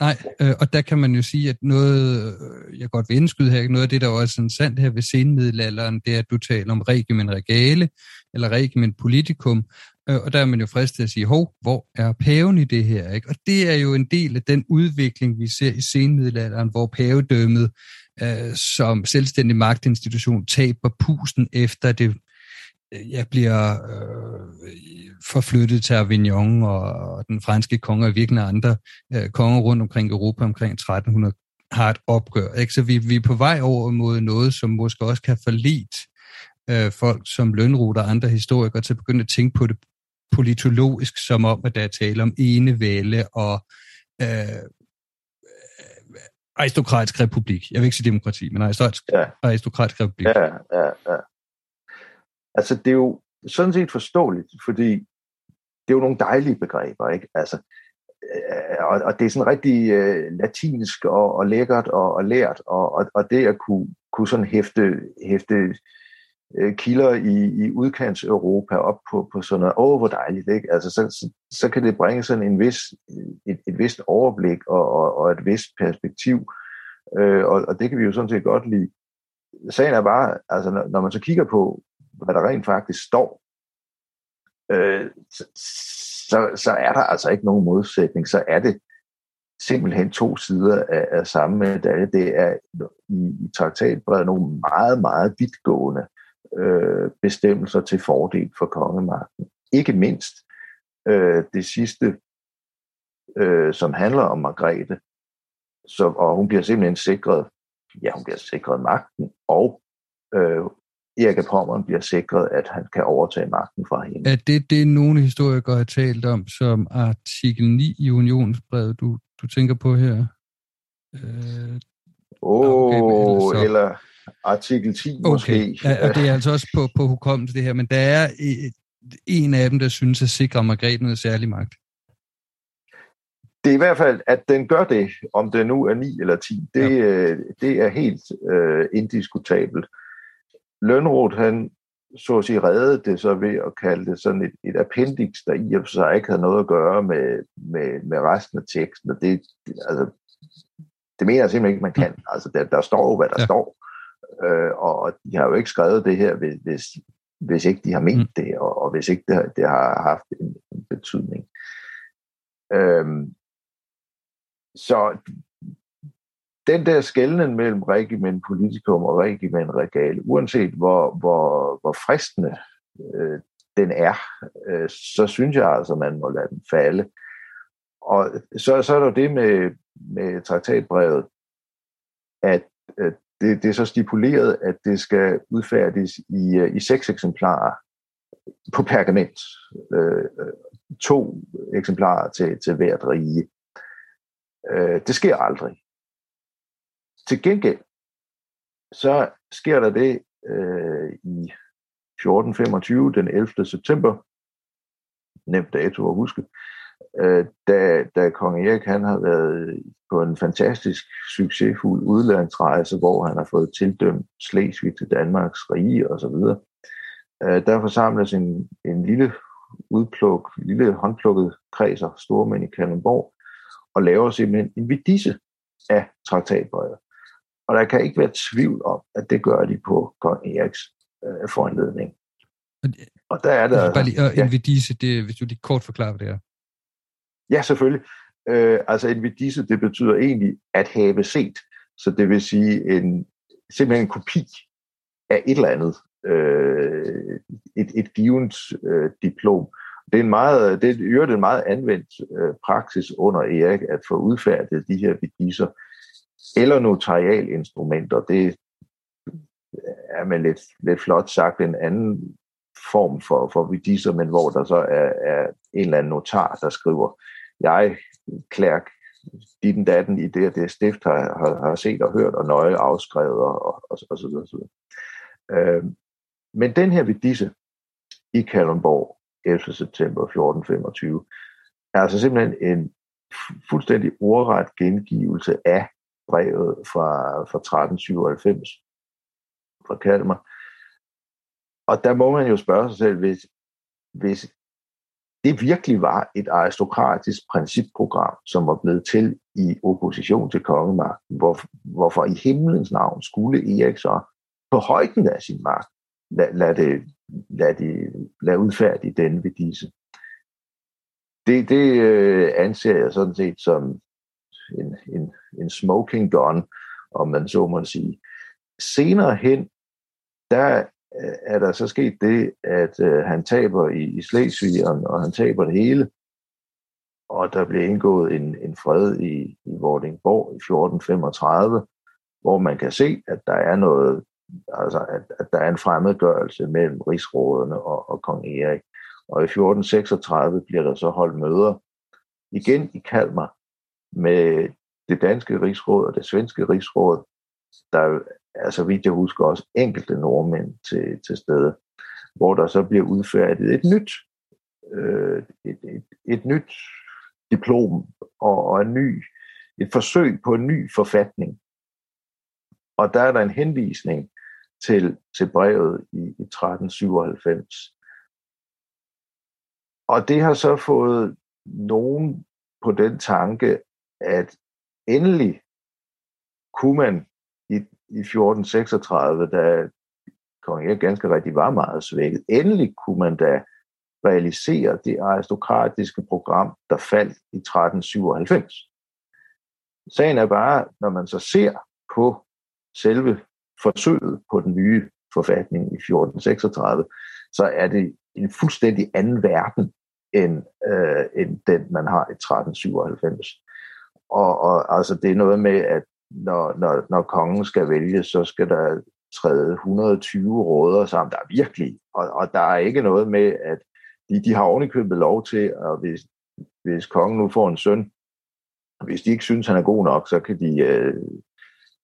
Nej, øh, og der kan man jo sige, at noget, øh, jeg godt vil indskyde her, noget af det, der også er sandt her ved senmiddelalderen, det er, at du taler om regimen regale, eller regimen politikum, øh, og der er man jo frist til at sige, hov, hvor er paven i det her? Ikke? Og det er jo en del af den udvikling, vi ser i senmiddelalderen, hvor pavedømmet øh, som selvstændig magtinstitution taber pusten efter det jeg bliver øh, forflyttet til Avignon, og, og den franske konge og virkelig andre øh, konger rundt omkring Europa omkring 1300 har et opgør. Ikke? Så vi, vi er på vej over mod noget, som måske også kan forlit øh, folk som Lønrud og andre historikere til at begynde at tænke på det politologisk, som om, at der er tale om enevælde og øh, aristokratisk republik. Jeg vil ikke sige demokrati, men aristokratisk, ja. aristokratisk republik. Ja, ja, ja. Altså, det er jo sådan set forståeligt, fordi det er jo nogle dejlige begreber, ikke? Altså, øh, og, og det er sådan rigtig øh, latinsk og, og lækkert og, og lært, og, og, og det at kunne, kunne sådan hæfte, hæfte øh, kilder i, i udkants Europa op på, på sådan noget, åh, hvor dejligt, ikke? Altså, så, så, så kan det bringe sådan en vis, et, et vist overblik og, og, og et vist perspektiv, øh, og, og det kan vi jo sådan set godt lide. Sagen er bare, altså, når, når man så kigger på, hvad der rent faktisk står, øh, så, så, er der altså ikke nogen modsætning, så er det simpelthen to sider af, af samme medalje. Det er i, i traktatbredet nogle meget, meget vidtgående øh, bestemmelser til fordel for kongemagten. Ikke mindst øh, det sidste, øh, som handler om Margrethe, så, og hun bliver simpelthen sikret, ja, hun bliver sikret magten, og øh, Erik af Pommern bliver sikret, at han kan overtage magten fra hende. Er det det, nogle historikere har talt om som artikel 9 i unionsbrevet, du, du tænker på her? Øh, oh, okay, eller artikel 10 okay. måske. Ja, og det er altså også på, på hukommelse det her, men der er en af dem, der synes at sikre Margrethe noget særlig magt. Det er i hvert fald, at den gør det, om det nu er 9 eller 10, det, ja. øh, det er helt øh, indiskutabelt. Lønroth, han så at sige redde det så ved at kalde det sådan et, et appendix, der i og for sig ikke havde noget at gøre med, med, med resten af teksten. Og det, altså, det mener jeg simpelthen ikke, man kan. Altså, der, der står jo, hvad der ja. står. Øh, og de har jo ikke skrevet det her, hvis, hvis, hvis ikke de har ment mm. det, og, og hvis ikke det, det har haft en, en betydning. Øhm, så den der skældning mellem regimen politikum og regimen regale, uanset hvor, hvor, hvor fristende øh, den er, øh, så synes jeg altså, man må lade den falde. Og så, så er der det med, med traktatbrevet, at øh, det, det er så stipuleret, at det skal udfærdiges i, øh, i seks eksemplarer på pergament. Øh, øh to eksemplarer til, til hvert rige. Øh, det sker aldrig. Til gengæld, så sker der det øh, i 1425, den 11. september, nemt dato at huske, øh, da, da kong Erik han har været på en fantastisk succesfuld udlandsrejse, hvor han har fået tildømt Slesvig til Danmarks rige osv. Øh, der forsamles en, en lille udpluk, lille håndplukket kredser, stormænd i Kalundborg, og laver simpelthen en vidisse af traktatbrevet. Og der kan ikke være tvivl om, at det gør de på kong Eriks øh, foranledning. Og der er der... Bare lige, og ja. Det, hvis du lige kort forklarer, hvad det er. Ja, selvfølgelig. Øh, altså invidise, det betyder egentlig at have set. Så det vil sige en, simpelthen en kopi af et eller andet. Øh, et, et givet øh, diplom. Det er en meget, det er en meget anvendt øh, praksis under Erik at få udfærdet de her vidiser eller notarialinstrumenter. Det er med lidt, lidt flot sagt en anden form for, for vidiser, men hvor der så er, er en eller anden notar, der skriver, jeg, Klærk, din datten i det og det stift har, har, har set og hørt og nøje afskrevet og, og, og, og så videre. Så videre. Øh, men den her vidisse i Kalundborg 11. september 1425 er altså simpelthen en fuldstændig ordret gengivelse af brevet fra, fra 1397 fra Kalmar. Og der må man jo spørge sig selv, hvis, hvis det virkelig var et aristokratisk principprogram, som var blevet til i opposition til kongemagten, hvor, hvorfor i himlens navn skulle Erik så på højden af sin magt lade, lad det, lad det, lad udfærdige den ved disse. Det, det øh, anser jeg sådan set som en, en, en smoking gun, om man så må sige. Senere hen, der øh, er der så sket det, at øh, han taber i, i Slesvig, og han taber det hele. Og der bliver indgået en, en fred i, i Vordingborg i 1435, hvor man kan se, at der er noget, altså at, at der er en fremmedgørelse mellem rigsrådene og, og kong Erik. Og i 1436 bliver der så holdt møder igen i Kalmar, med det danske rigsråd og det svenske rigsråd. Der er, så vidt jeg husker, også enkelte nordmænd til, til stede, hvor der så bliver udfærdiget et nyt, øh, et, et, et nyt diplom og, og en ny, et forsøg på en ny forfatning. Og der er der en henvisning til, til brevet i, i 1397. Og det har så fået nogen på den tanke, at endelig kunne man i, i 1436, da kong Erik ganske rigtig var meget svækket, endelig kunne man da realisere det aristokratiske program, der faldt i 1397. Sagen er bare, når man så ser på selve forsøget på den nye forfatning i 1436, så er det en fuldstændig anden verden, end, øh, end den, man har i 1397. Og, og altså, det er noget med, at når, når, når kongen skal vælge, så skal der træde 120 råder sammen. Der er virkelig, og, og der er ikke noget med, at de, de har ovenikøbet lov til, at hvis, hvis kongen nu får en søn, hvis de ikke synes, han er god nok, så kan de, øh,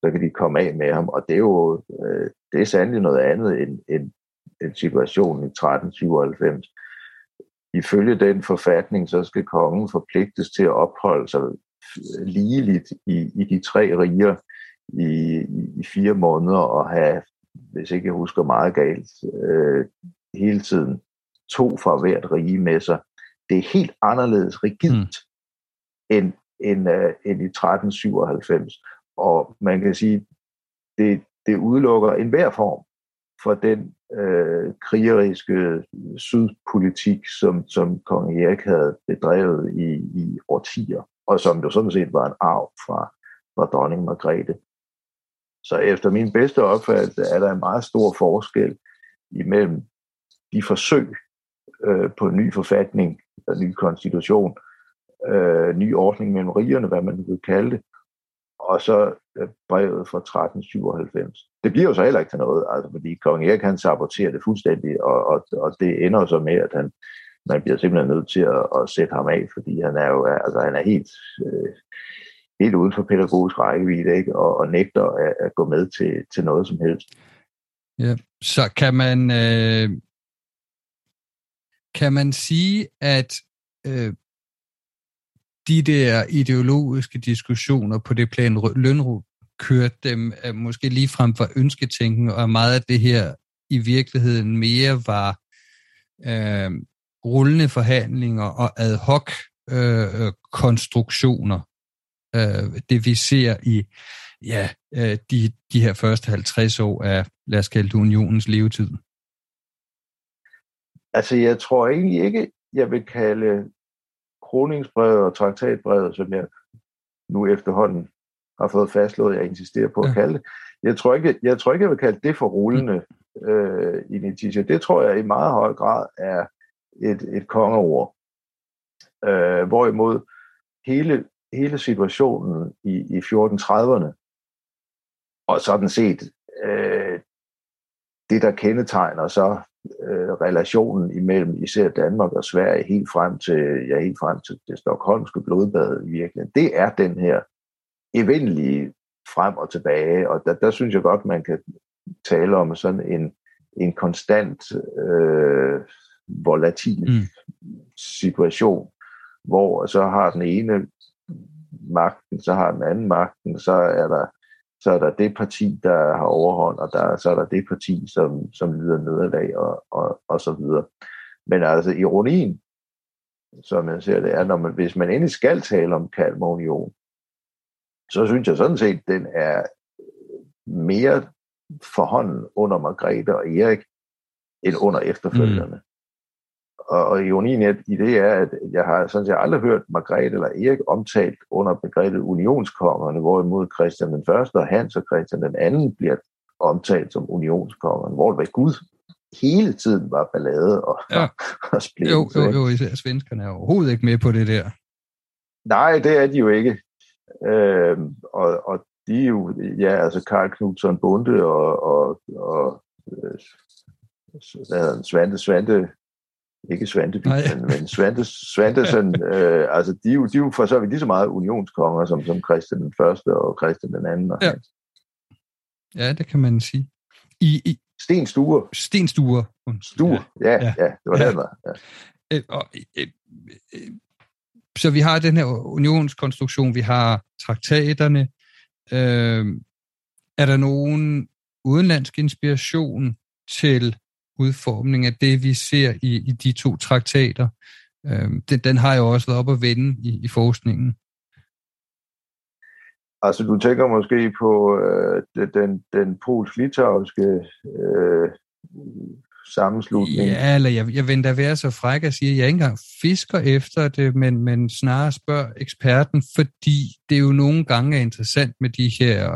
så kan de komme af med ham. Og det er jo øh, det er sandelig noget andet end, end, end situationen i 1397. Ifølge den forfatning, så skal kongen forpligtes til at opholde sig ligeligt i, i de tre riger i, i, fire måneder og have, hvis ikke jeg husker meget galt, øh, hele tiden to fra hvert rige med sig. Det er helt anderledes rigidt mm. end, end, uh, end i 1397. Og man kan sige, det, det udelukker enhver form for den øh, krigeriske sydpolitik, som, som kong Erik havde bedrevet i, i årtier, og som jo sådan set var en arv fra, fra dronning Margrethe. Så efter min bedste opfattelse er der en meget stor forskel imellem de forsøg øh, på en ny forfatning, en ny konstitution, øh, ny ordning mellem rigerne, hvad man vil kalde det, og så øh, brevet fra 1397. Det bliver jo så heller ikke til noget, altså, fordi kong Erik han saboterer det fuldstændig, og, og, og det ender så med, at han, man bliver simpelthen nødt til at, at sætte ham af, fordi han er jo altså, han er helt, øh, helt uden for pædagogisk rækkevidde, ikke? Og, og nægter at, at gå med til, til noget som helst. Ja, så kan man, øh, kan man sige, at øh, de der ideologiske diskussioner på det plan, Lønrud kørte dem øh, måske lige frem for ønsketænken, og meget af det her i virkeligheden mere var øh, rullende forhandlinger og ad hoc øh, konstruktioner. Øh, det vi ser i ja, øh, de, de her første 50 år af, lad os kalde det, unionens levetid. Altså, jeg tror egentlig ikke, jeg vil kalde kroningsbrevet og traktatbrevet, som jeg nu efterhånden har fået fastslået, jeg insisterer på at kalde det. Jeg tror ikke, jeg, tror ikke, jeg vil kalde det for rullende øh, initiativ. Det tror jeg i meget høj grad er et, et kongeord. Øh, hvorimod hele, hele situationen i, i 1430'erne, og sådan set øh, det, der kendetegner så øh, relationen imellem især Danmark og Sverige helt frem til, ja, helt frem til det stokholmske blodbad i virkeligheden, det er den her evindelige frem og tilbage, og der, der synes jeg godt, man kan tale om sådan en, en konstant øh, volatil mm. situation, hvor så har den ene magten, så har den anden magten, så er der så er der det parti, der har overhånd, og der, så er der det parti, som, som lider nederlag og, og, og så videre. Men altså ironien, som jeg ser det, er, når man, hvis man endelig skal tale om Kalmarunion, så synes jeg sådan set, den er mere forhånden under Margrethe og Erik, end under efterfølgende. Mm. Og, og ironien i det er, at jeg har sådan set aldrig hørt Margrethe eller Erik omtalt under begrebet unionskongerne, hvorimod Christian den første og Hans og Christian den anden bliver omtalt som unionskongerne, hvor det var Gud hele tiden var ballade og, ja. og splittelse. Jo, jo, jo, især svenskerne er overhovedet ikke med på det der. Nej, det er de jo ikke. Øh, og, og de er jo, ja, altså Karl Knudsen Bunde og, og, og øh, hvad hedder Svante, Svante ikke Svanteby, men Svante, Svantesen, øh, altså de er, jo, de er jo for så vidt lige så meget unionskonger som, som Christian den første og Christian den anden. Og ja. ja, det kan man sige. I, i Sten Sture. Sten Sture. Sture, ja, ja, ja, det var ja. det, var. Ja. Øh, og, øh, øh, så vi har den her unionskonstruktion, vi har traktaterne. Øh, er der nogen udenlandsk inspiration til udformning af det, vi ser i, i de to traktater? Øh, den, den har jo også været op at vende i, i forskningen. Altså, du tænker måske på øh, den, den polsk-litauiske øh, sammenslutning. Ja, eller jeg, jeg da være så fræk at sige, at jeg ikke engang fisker efter det, men, men snarere spørger eksperten, fordi det jo nogle gange er interessant med de her,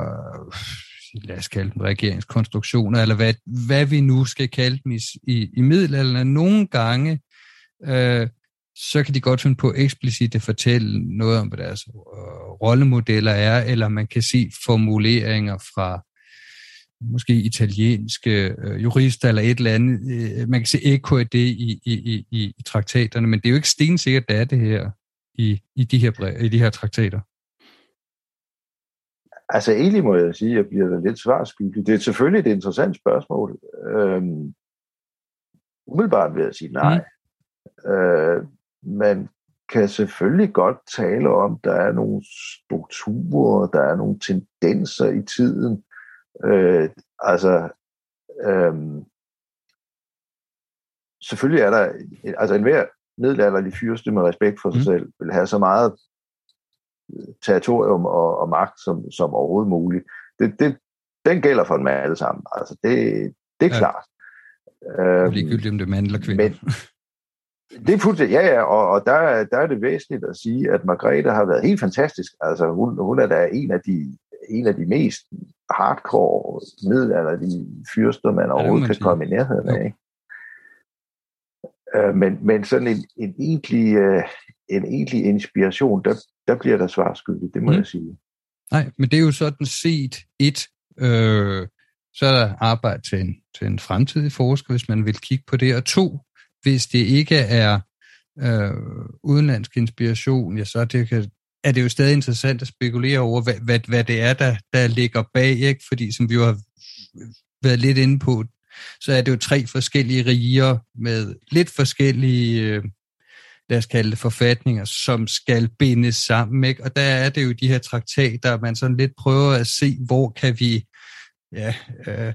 lad os kalde dem regeringskonstruktioner, eller hvad, hvad vi nu skal kalde dem i, i, i middelalderen. Nogle gange, øh, så kan de godt finde på eksplicit at fortælle noget om, hvad deres øh, rollemodeller er, eller man kan se formuleringer fra måske italienske øh, jurister eller et eller andet. Øh, man kan se ekko af det i, i, i, i, traktaterne, men det er jo ikke stensikkert, det er det her i, i, de her i de her traktater. Altså egentlig må jeg sige, at jeg bliver lidt svarskyldig. Det er selvfølgelig et interessant spørgsmål. Øhm, umiddelbart vil jeg sige nej. Mm. Øh, man kan selvfølgelig godt tale om, der er nogle strukturer, der er nogle tendenser i tiden, Øh, altså, øh, selvfølgelig er der, altså enhver middelalderlig fyrste med respekt for sig mm. selv, vil have så meget territorium og, og magt som, som overhovedet muligt. Det, det, den gælder for dem alle sammen. Altså, det, det er ja. klart. Øhm, Ligegyldigt om det er mand eller kvinde. Men, det er fuldstændig, ja, ja, og, og der, der er det væsentligt at sige, at Margrethe har været helt fantastisk. Altså, hun, hun er da en af de, en af de mest hardcore middelalderlige fyrster, man overhovedet kan komme i nærheden af. Ikke? Øh, men, men sådan en, en, egentlig, øh, en egentlig inspiration, der, der bliver der svarskyldigt, det må mm. jeg sige. Nej, men det er jo sådan set et, øh, så er der arbejde til en, til en fremtidig forsker, hvis man vil kigge på det, og to, hvis det ikke er øh, udenlandsk inspiration, ja, så det kan, er det jo stadig interessant at spekulere over, hvad, hvad, hvad det er, der, der ligger bag, ikke? fordi som vi jo har været lidt inde på, så er det jo tre forskellige riger med lidt forskellige, øh, lad os kalde det, forfatninger, som skal bindes sammen. Ikke? Og der er det jo de her traktater, man sådan lidt prøver at se, hvor kan vi ja, øh,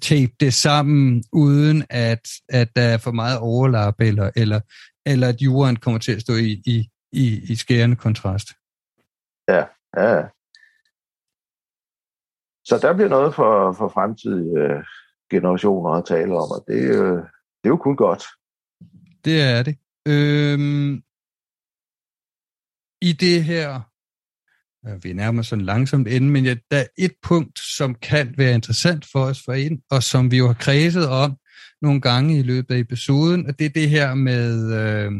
tape det sammen, uden at, at der er for meget overlap, eller, eller, eller at jorden kommer til at stå i, i, i, i skærende kontrast. Ja, ja. Så der bliver noget for, for fremtidige øh, generationer at tale om, og det, øh, det er jo kun godt. Det er det. Øhm, I det her, vi er nærmere sådan langsomt inde, men ja, der er et punkt, som kan være interessant for os for ind, og som vi jo har kredset om nogle gange i løbet af episoden, og det er det her med, øh,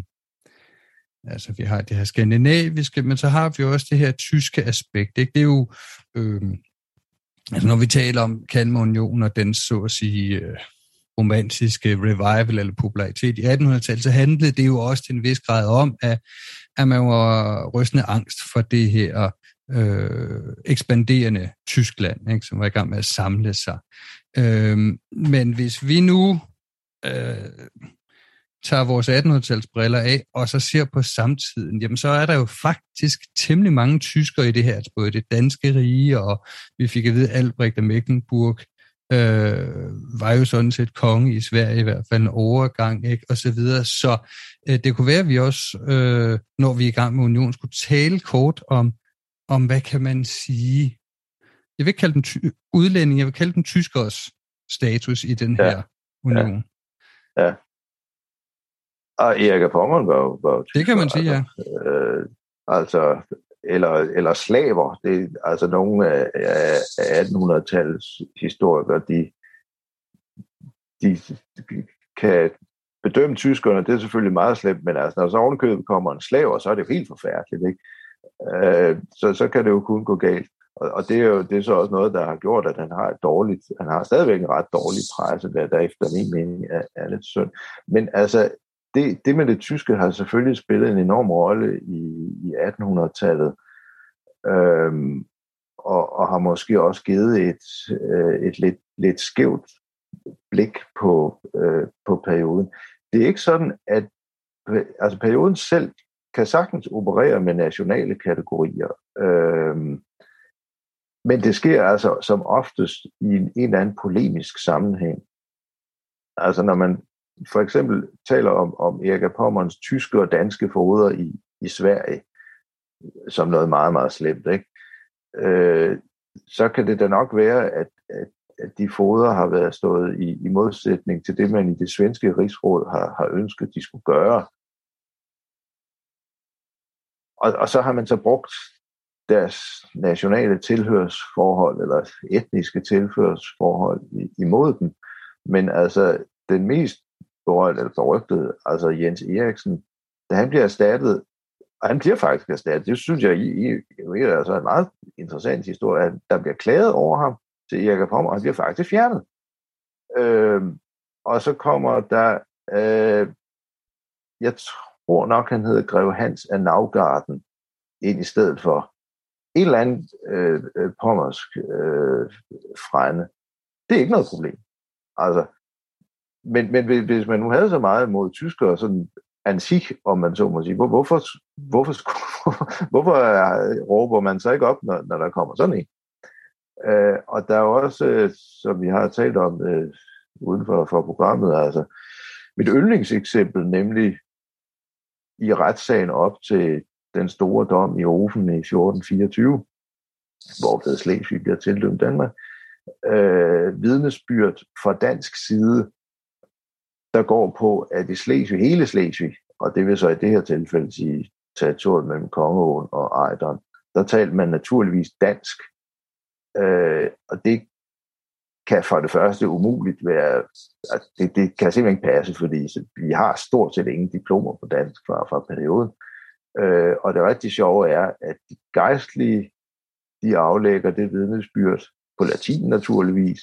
Altså, vi har det her skandinaviske, men så har vi også det her tyske aspekt. Ikke? Det er jo, øh, altså når vi taler om Kalmarunionen og den så at sige øh, romantiske revival eller popularitet i 1800-tallet, så handlede det jo også til en vis grad om, at, at man var rystende angst for det her øh, ekspanderende Tyskland, ikke? som var i gang med at samle sig. Øh, men hvis vi nu øh, tager vores 1800-tals briller af, og så ser på samtiden, jamen så er der jo faktisk temmelig mange tyskere i det her, altså både det danske rige, og vi fik at vide, at Albrecht af Mecklenburg øh, var jo sådan set konge i Sverige, i hvert fald en overgang, ikke? og så videre. Så øh, det kunne være, at vi også, øh, når vi er i gang med union, skulle tale kort om, om hvad kan man sige, jeg vil ikke kalde den ty- udlænding, jeg vil kalde den tyskers status i den ja. her union. Ja. ja. Og Erik af Pommern var jo var Det kan man sige, altså, ja. Øh, altså, eller, eller slaver. Det, altså nogle af, af 1800-tallets historikere, de, de kan bedømme tyskerne, det er selvfølgelig meget slemt, men altså, når så ovenkøbet kommer en slaver, så er det jo helt forfærdeligt. Ikke? Øh, så, så kan det jo kun gå galt. Og, og det er jo det er så også noget, der har gjort, at han har et dårligt, han har stadigvæk en ret dårlig presse, der, der efter min mening er, er lidt synd. Men altså, det, det med det tyske har selvfølgelig spillet en enorm rolle i, i 1800-tallet, øhm, og, og har måske også givet et, øh, et lidt, lidt skævt blik på, øh, på perioden. Det er ikke sådan, at altså perioden selv kan sagtens operere med nationale kategorier. Øh, men det sker altså som oftest i en, en eller anden polemisk sammenhæng. Altså når man for eksempel taler om, om Erika Pommerns tyske og danske foder i, i Sverige, som noget meget, meget slemt, ikke? Øh, så kan det da nok være, at, at, at de foder har været stået i, i modsætning til det, man i det svenske rigsråd har, har ønsket, de skulle gøre. Og, og så har man så brugt deres nationale tilhørsforhold eller etniske tilhørsforhold imod dem. Men altså, den mest berørt eller berygtede, altså Jens Eriksen, da han bliver erstattet, og han bliver faktisk erstattet, det synes jeg, I, I, I er altså en meget interessant historie, at der bliver klaget over ham til Erik Pommer, og han bliver faktisk fjernet. Øh, og så kommer der, øh, jeg tror nok, han hedder Greve Hans af Navgarden, ind i stedet for en eller anden øh, øh, pommersk øh, frænde. Det er ikke noget problem. Altså, men, men hvis man nu havde så meget mod tyskere, sådan ansik, om man så må sige, hvor, hvorfor, hvorfor, hvorfor råber man så ikke op, når, når der kommer sådan en? Øh, og der er også, øh, som vi har talt om øh, uden for, for programmet, altså mit yndlingseksempel, nemlig i retssagen op til den store dom i Ofen i 1424, hvor det Slesvig bliver tildømt Danmark, øh, vidnesbyrd fra dansk side, der går på, at i Slesvig, hele Slesvig, og det vil så i det her tilfælde sige territoriet mellem Kongeåen og Ejderen, der talte man naturligvis dansk. Øh, og det kan for det første umuligt være, altså det, det kan simpelthen ikke passe, fordi vi har stort set ingen diplomer på dansk fra, fra perioden. Øh, og det rigtig sjove er, at de gejstlige, de aflægger det vidnesbyrd på latin naturligvis,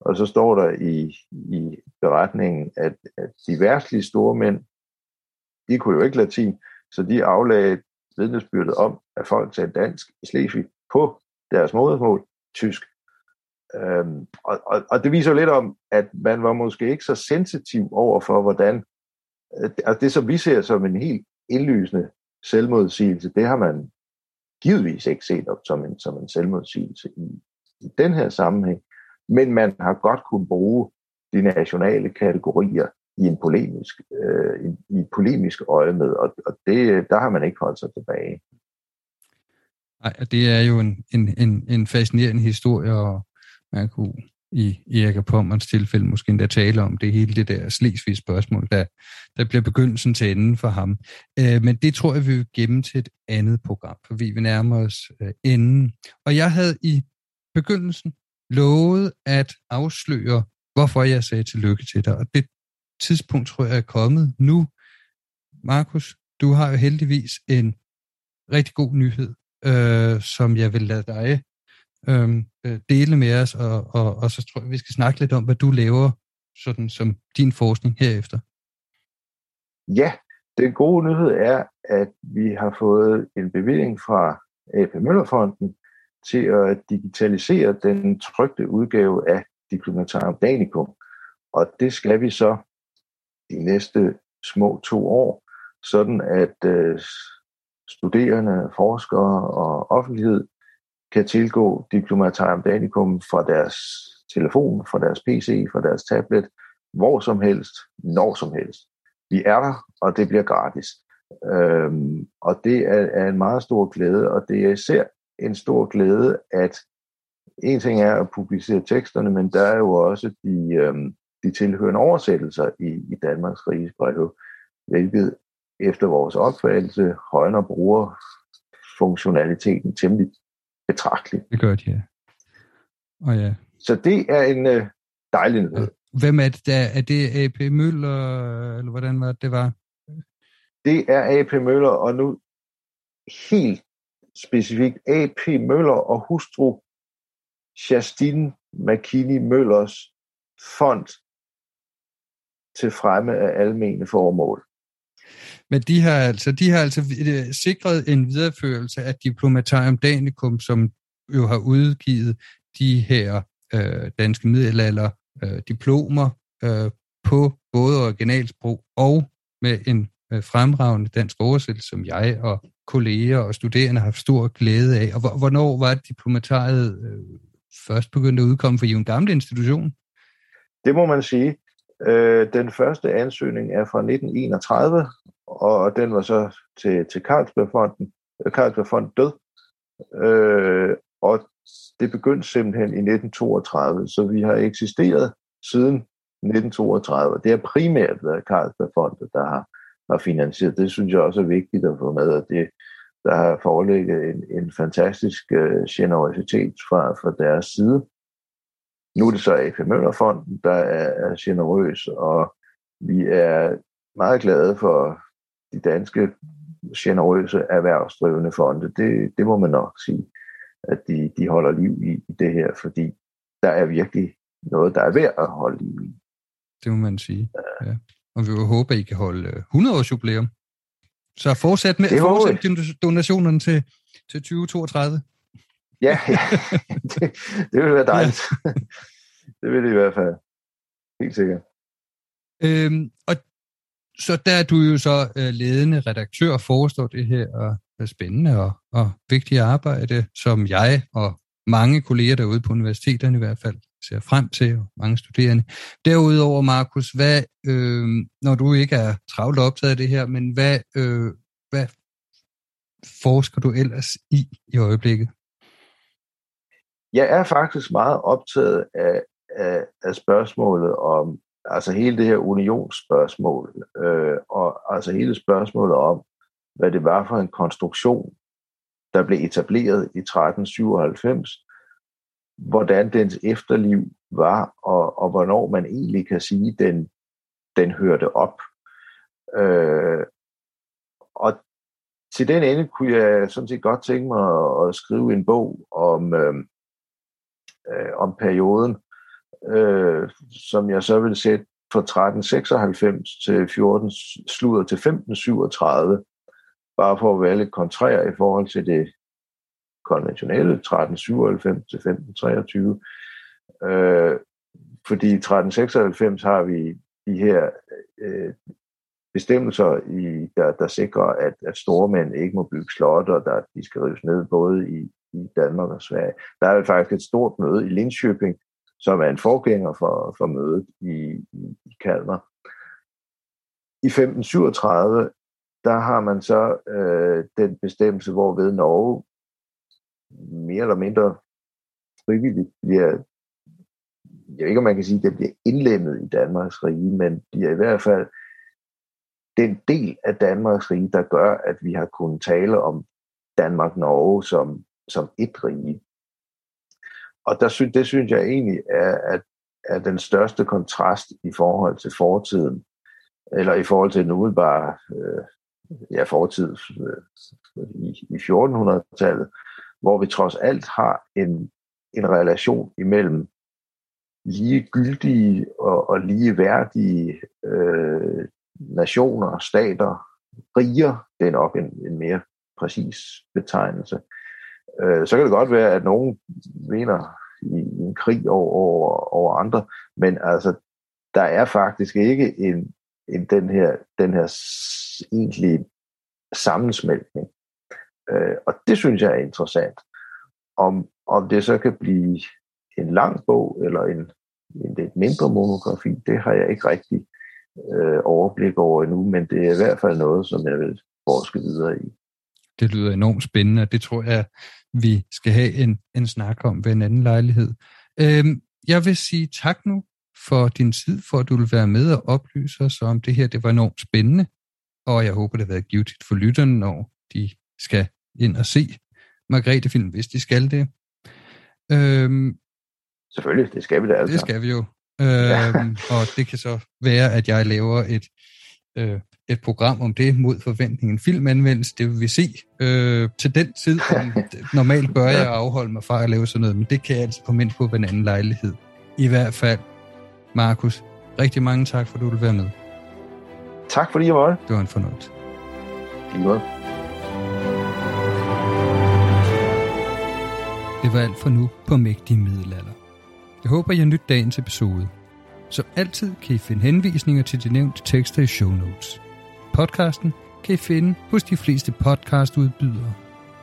og så står der i, i beretningen, at, at de værtslige store mænd, de kunne jo ikke latin, så de aflagde vidnesbyrdet om, at folk talte dansk i Slesvig på deres modersmål, tysk. Øhm, og, og, og det viser jo lidt om, at man var måske ikke så sensitiv over for, hvordan øh, altså det, som vi ser som en helt indlysende selvmodsigelse, det har man givetvis ikke set op som en, som en selvmodsigelse i, i den her sammenhæng men man har godt kunne bruge de nationale kategorier i en polemisk, øh, i, i polemisk øje med, og, og det, der har man ikke holdt sig tilbage. Nej, det er jo en, en, en, en fascinerende historie, og man kunne i Erik Pommerns tilfælde måske endda tale om det hele det der Slesvig spørgsmål, der, der bliver begyndelsen til enden for ham. Øh, men det tror jeg, vi vil gemme til et andet program, for vi vil nærme os øh, enden. Og jeg havde i begyndelsen lovet at afsløre, hvorfor jeg sagde tillykke til dig. Og det tidspunkt tror jeg er kommet nu. Markus, du har jo heldigvis en rigtig god nyhed, øh, som jeg vil lade dig øhm, øh, dele med os, og, og, og så tror jeg, vi skal snakke lidt om, hvad du laver sådan som din forskning herefter. Ja, den gode nyhed er, at vi har fået en bevilling fra AP Møllerfonden til at digitalisere den trygte udgave af Diplomatarum Danicum. Og det skal vi så de næste små to år, sådan at øh, studerende, forskere og offentlighed kan tilgå Diplomatarum Danicum fra deres telefon, fra deres PC, fra deres tablet, hvor som helst, når som helst. Vi er der, og det bliver gratis. Øhm, og det er, er en meget stor glæde, og det er især en stor glæde, at en ting er at publicere teksterne, men der er jo også de, øhm, de tilhørende oversættelser i, i Danmarks Riges brev, hvilket efter vores opfattelse højner bruger funktionaliteten temmelig betragteligt. Det gør de, ja. Og ja. Så det er en øh, dejlig nyhed. Hvem er det der? Er det AP Møller, eller hvordan var det, det var? Det er AP Møller, og nu helt specifikt A.P. Møller og hustru Justine McKinney Møllers fond til fremme af almene formål. Men de har altså, de har altså øh, sikret en videreførelse af Diplomatarium Danicum, som jo har udgivet de her øh, danske middelalder øh, diplomer øh, på både originalsprog og med en øh, fremragende dansk oversættelse, som jeg og kolleger og studerende har haft stor glæde af. Og hvornår var diplomatariet øh, først begyndt at udkomme, for I en gammel institution? Det må man sige. Øh, den første ansøgning er fra 1931, og den var så til, til Carlsbergfonden. Øh, Carlsbergfonden død, og det begyndte simpelthen i 1932, så vi har eksisteret siden 1932. Det har primært været Carlsbergfondet, der har, har finansieret. Det synes jeg også er vigtigt at få med, at det, der har foreligget en, en fantastisk uh, generositet fra, fra deres side. Nu er det så AP Møllerfonden, der er, er generøs, og vi er meget glade for de danske generøse erhvervsdrivende fonde. Det, det må man nok sige, at de, de holder liv i, i det her, fordi der er virkelig noget, der er værd at holde liv i. Det må man sige. Ja. Og vi vil håbe, at I kan holde 100 års jubilæum. Så fortsæt med fortsæt donationerne til, til 2032. Ja, ja. det, det vil være dejligt. Ja. det vil det i hvert fald. Helt sikkert. Øhm, og så der er du jo så øh, ledende redaktør og forestår det her og, og spændende og, og vigtige arbejde, som jeg og mange kolleger derude på universiteterne i hvert fald ser frem til, og mange studerende. Derudover, Markus, hvad, øh, når du ikke er travlt optaget af det her, men hvad, øh, hvad forsker du ellers i i øjeblikket? Jeg er faktisk meget optaget af, af, af spørgsmålet om, altså hele det her unionsspørgsmål, øh, og altså hele spørgsmålet om, hvad det var for en konstruktion, der blev etableret i 1397, hvordan dens efterliv var, og, og hvornår man egentlig kan sige, den, den hørte op. Øh, og til den ende kunne jeg sådan set godt tænke mig at, at skrive en bog om, øh, øh, om perioden, øh, som jeg så vil sætte fra 1396 til 14, slutter til 1537, bare for at være lidt kontrær i forhold til det konventionelle 1397 til 1523. Øh, fordi 1396 har vi de her øh, bestemmelser, i, der, der sikrer, at, at store mænd ikke må bygge slotter, der de skal rives ned både i, i Danmark og Sverige. Der er faktisk et stort møde i Linköping, som er en forgænger for, for mødet i, i, i Kalmar. I 1537, der har man så øh, den bestemmelse, hvorved Norge mere eller mindre frivilligt bliver, jeg ved ikke, om man kan sige, at det bliver indlemmet i Danmarks rige, men de er i hvert fald den del af Danmarks rige, der gør, at vi har kunnet tale om Danmark-Norge som, som et rige. Og der synes, det synes jeg egentlig er, at, er den største kontrast i forhold til fortiden, eller i forhold til den umiddelbare øh, ja, fortid øh, i, i 1400-tallet, hvor vi trods alt har en, en relation imellem lige gyldige og, og lige værdige øh, nationer, stater, riger, det er nok en, en mere præcis betegnelse. Øh, så kan det godt være, at nogen mener i, i en krig over, over, over andre, men altså, der er faktisk ikke en, en den her, den her egentlige sammensmeltning. Øh, og det synes jeg er interessant. Om, om det så kan blive en lang bog eller en, en lidt mindre monografi, det har jeg ikke rigtig øh, overblik over endnu, men det er i hvert fald noget, som jeg vil forske videre i. Det lyder enormt spændende, og det tror jeg, vi skal have en, en snak om ved en anden lejlighed. Øhm, jeg vil sige tak nu for din tid, for at du vil være med og oplyse os om det her. Det var enormt spændende, og jeg håber, det har været givetigt for lytterne, når de skal ind og se Margrethe-film, hvis de skal det. Øhm, Selvfølgelig, det skal vi da altså. Det skal vi jo. Øhm, og det kan så være, at jeg laver et, øh, et program om det mod forventning. En filmanvendelse, det vil vi se øh, til den tid. Normalt bør jeg afholde mig fra at lave sådan noget, men det kan jeg altså komme ind på ved en anden lejlighed. I hvert fald, Markus, rigtig mange tak, for at du vil være med. Tak fordi jeg var Det var en fornøjelse. Det Det var alt for nu på Mægtige Middelalder. Jeg håber, I nyt dagens episode. Som altid kan I finde henvisninger til de nævnte tekster i show notes. podcasten kan I finde hos de fleste podcastudbydere.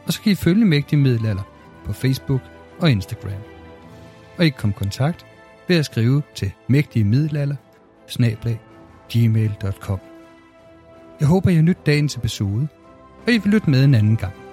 Og så kan I følge Mægtige Middelalder på Facebook og Instagram. Og I kan komme i kontakt ved at skrive til mægtige middelalder gmail.com. Jeg håber, I har nydt dagens episode, og I vil lytte med en anden gang.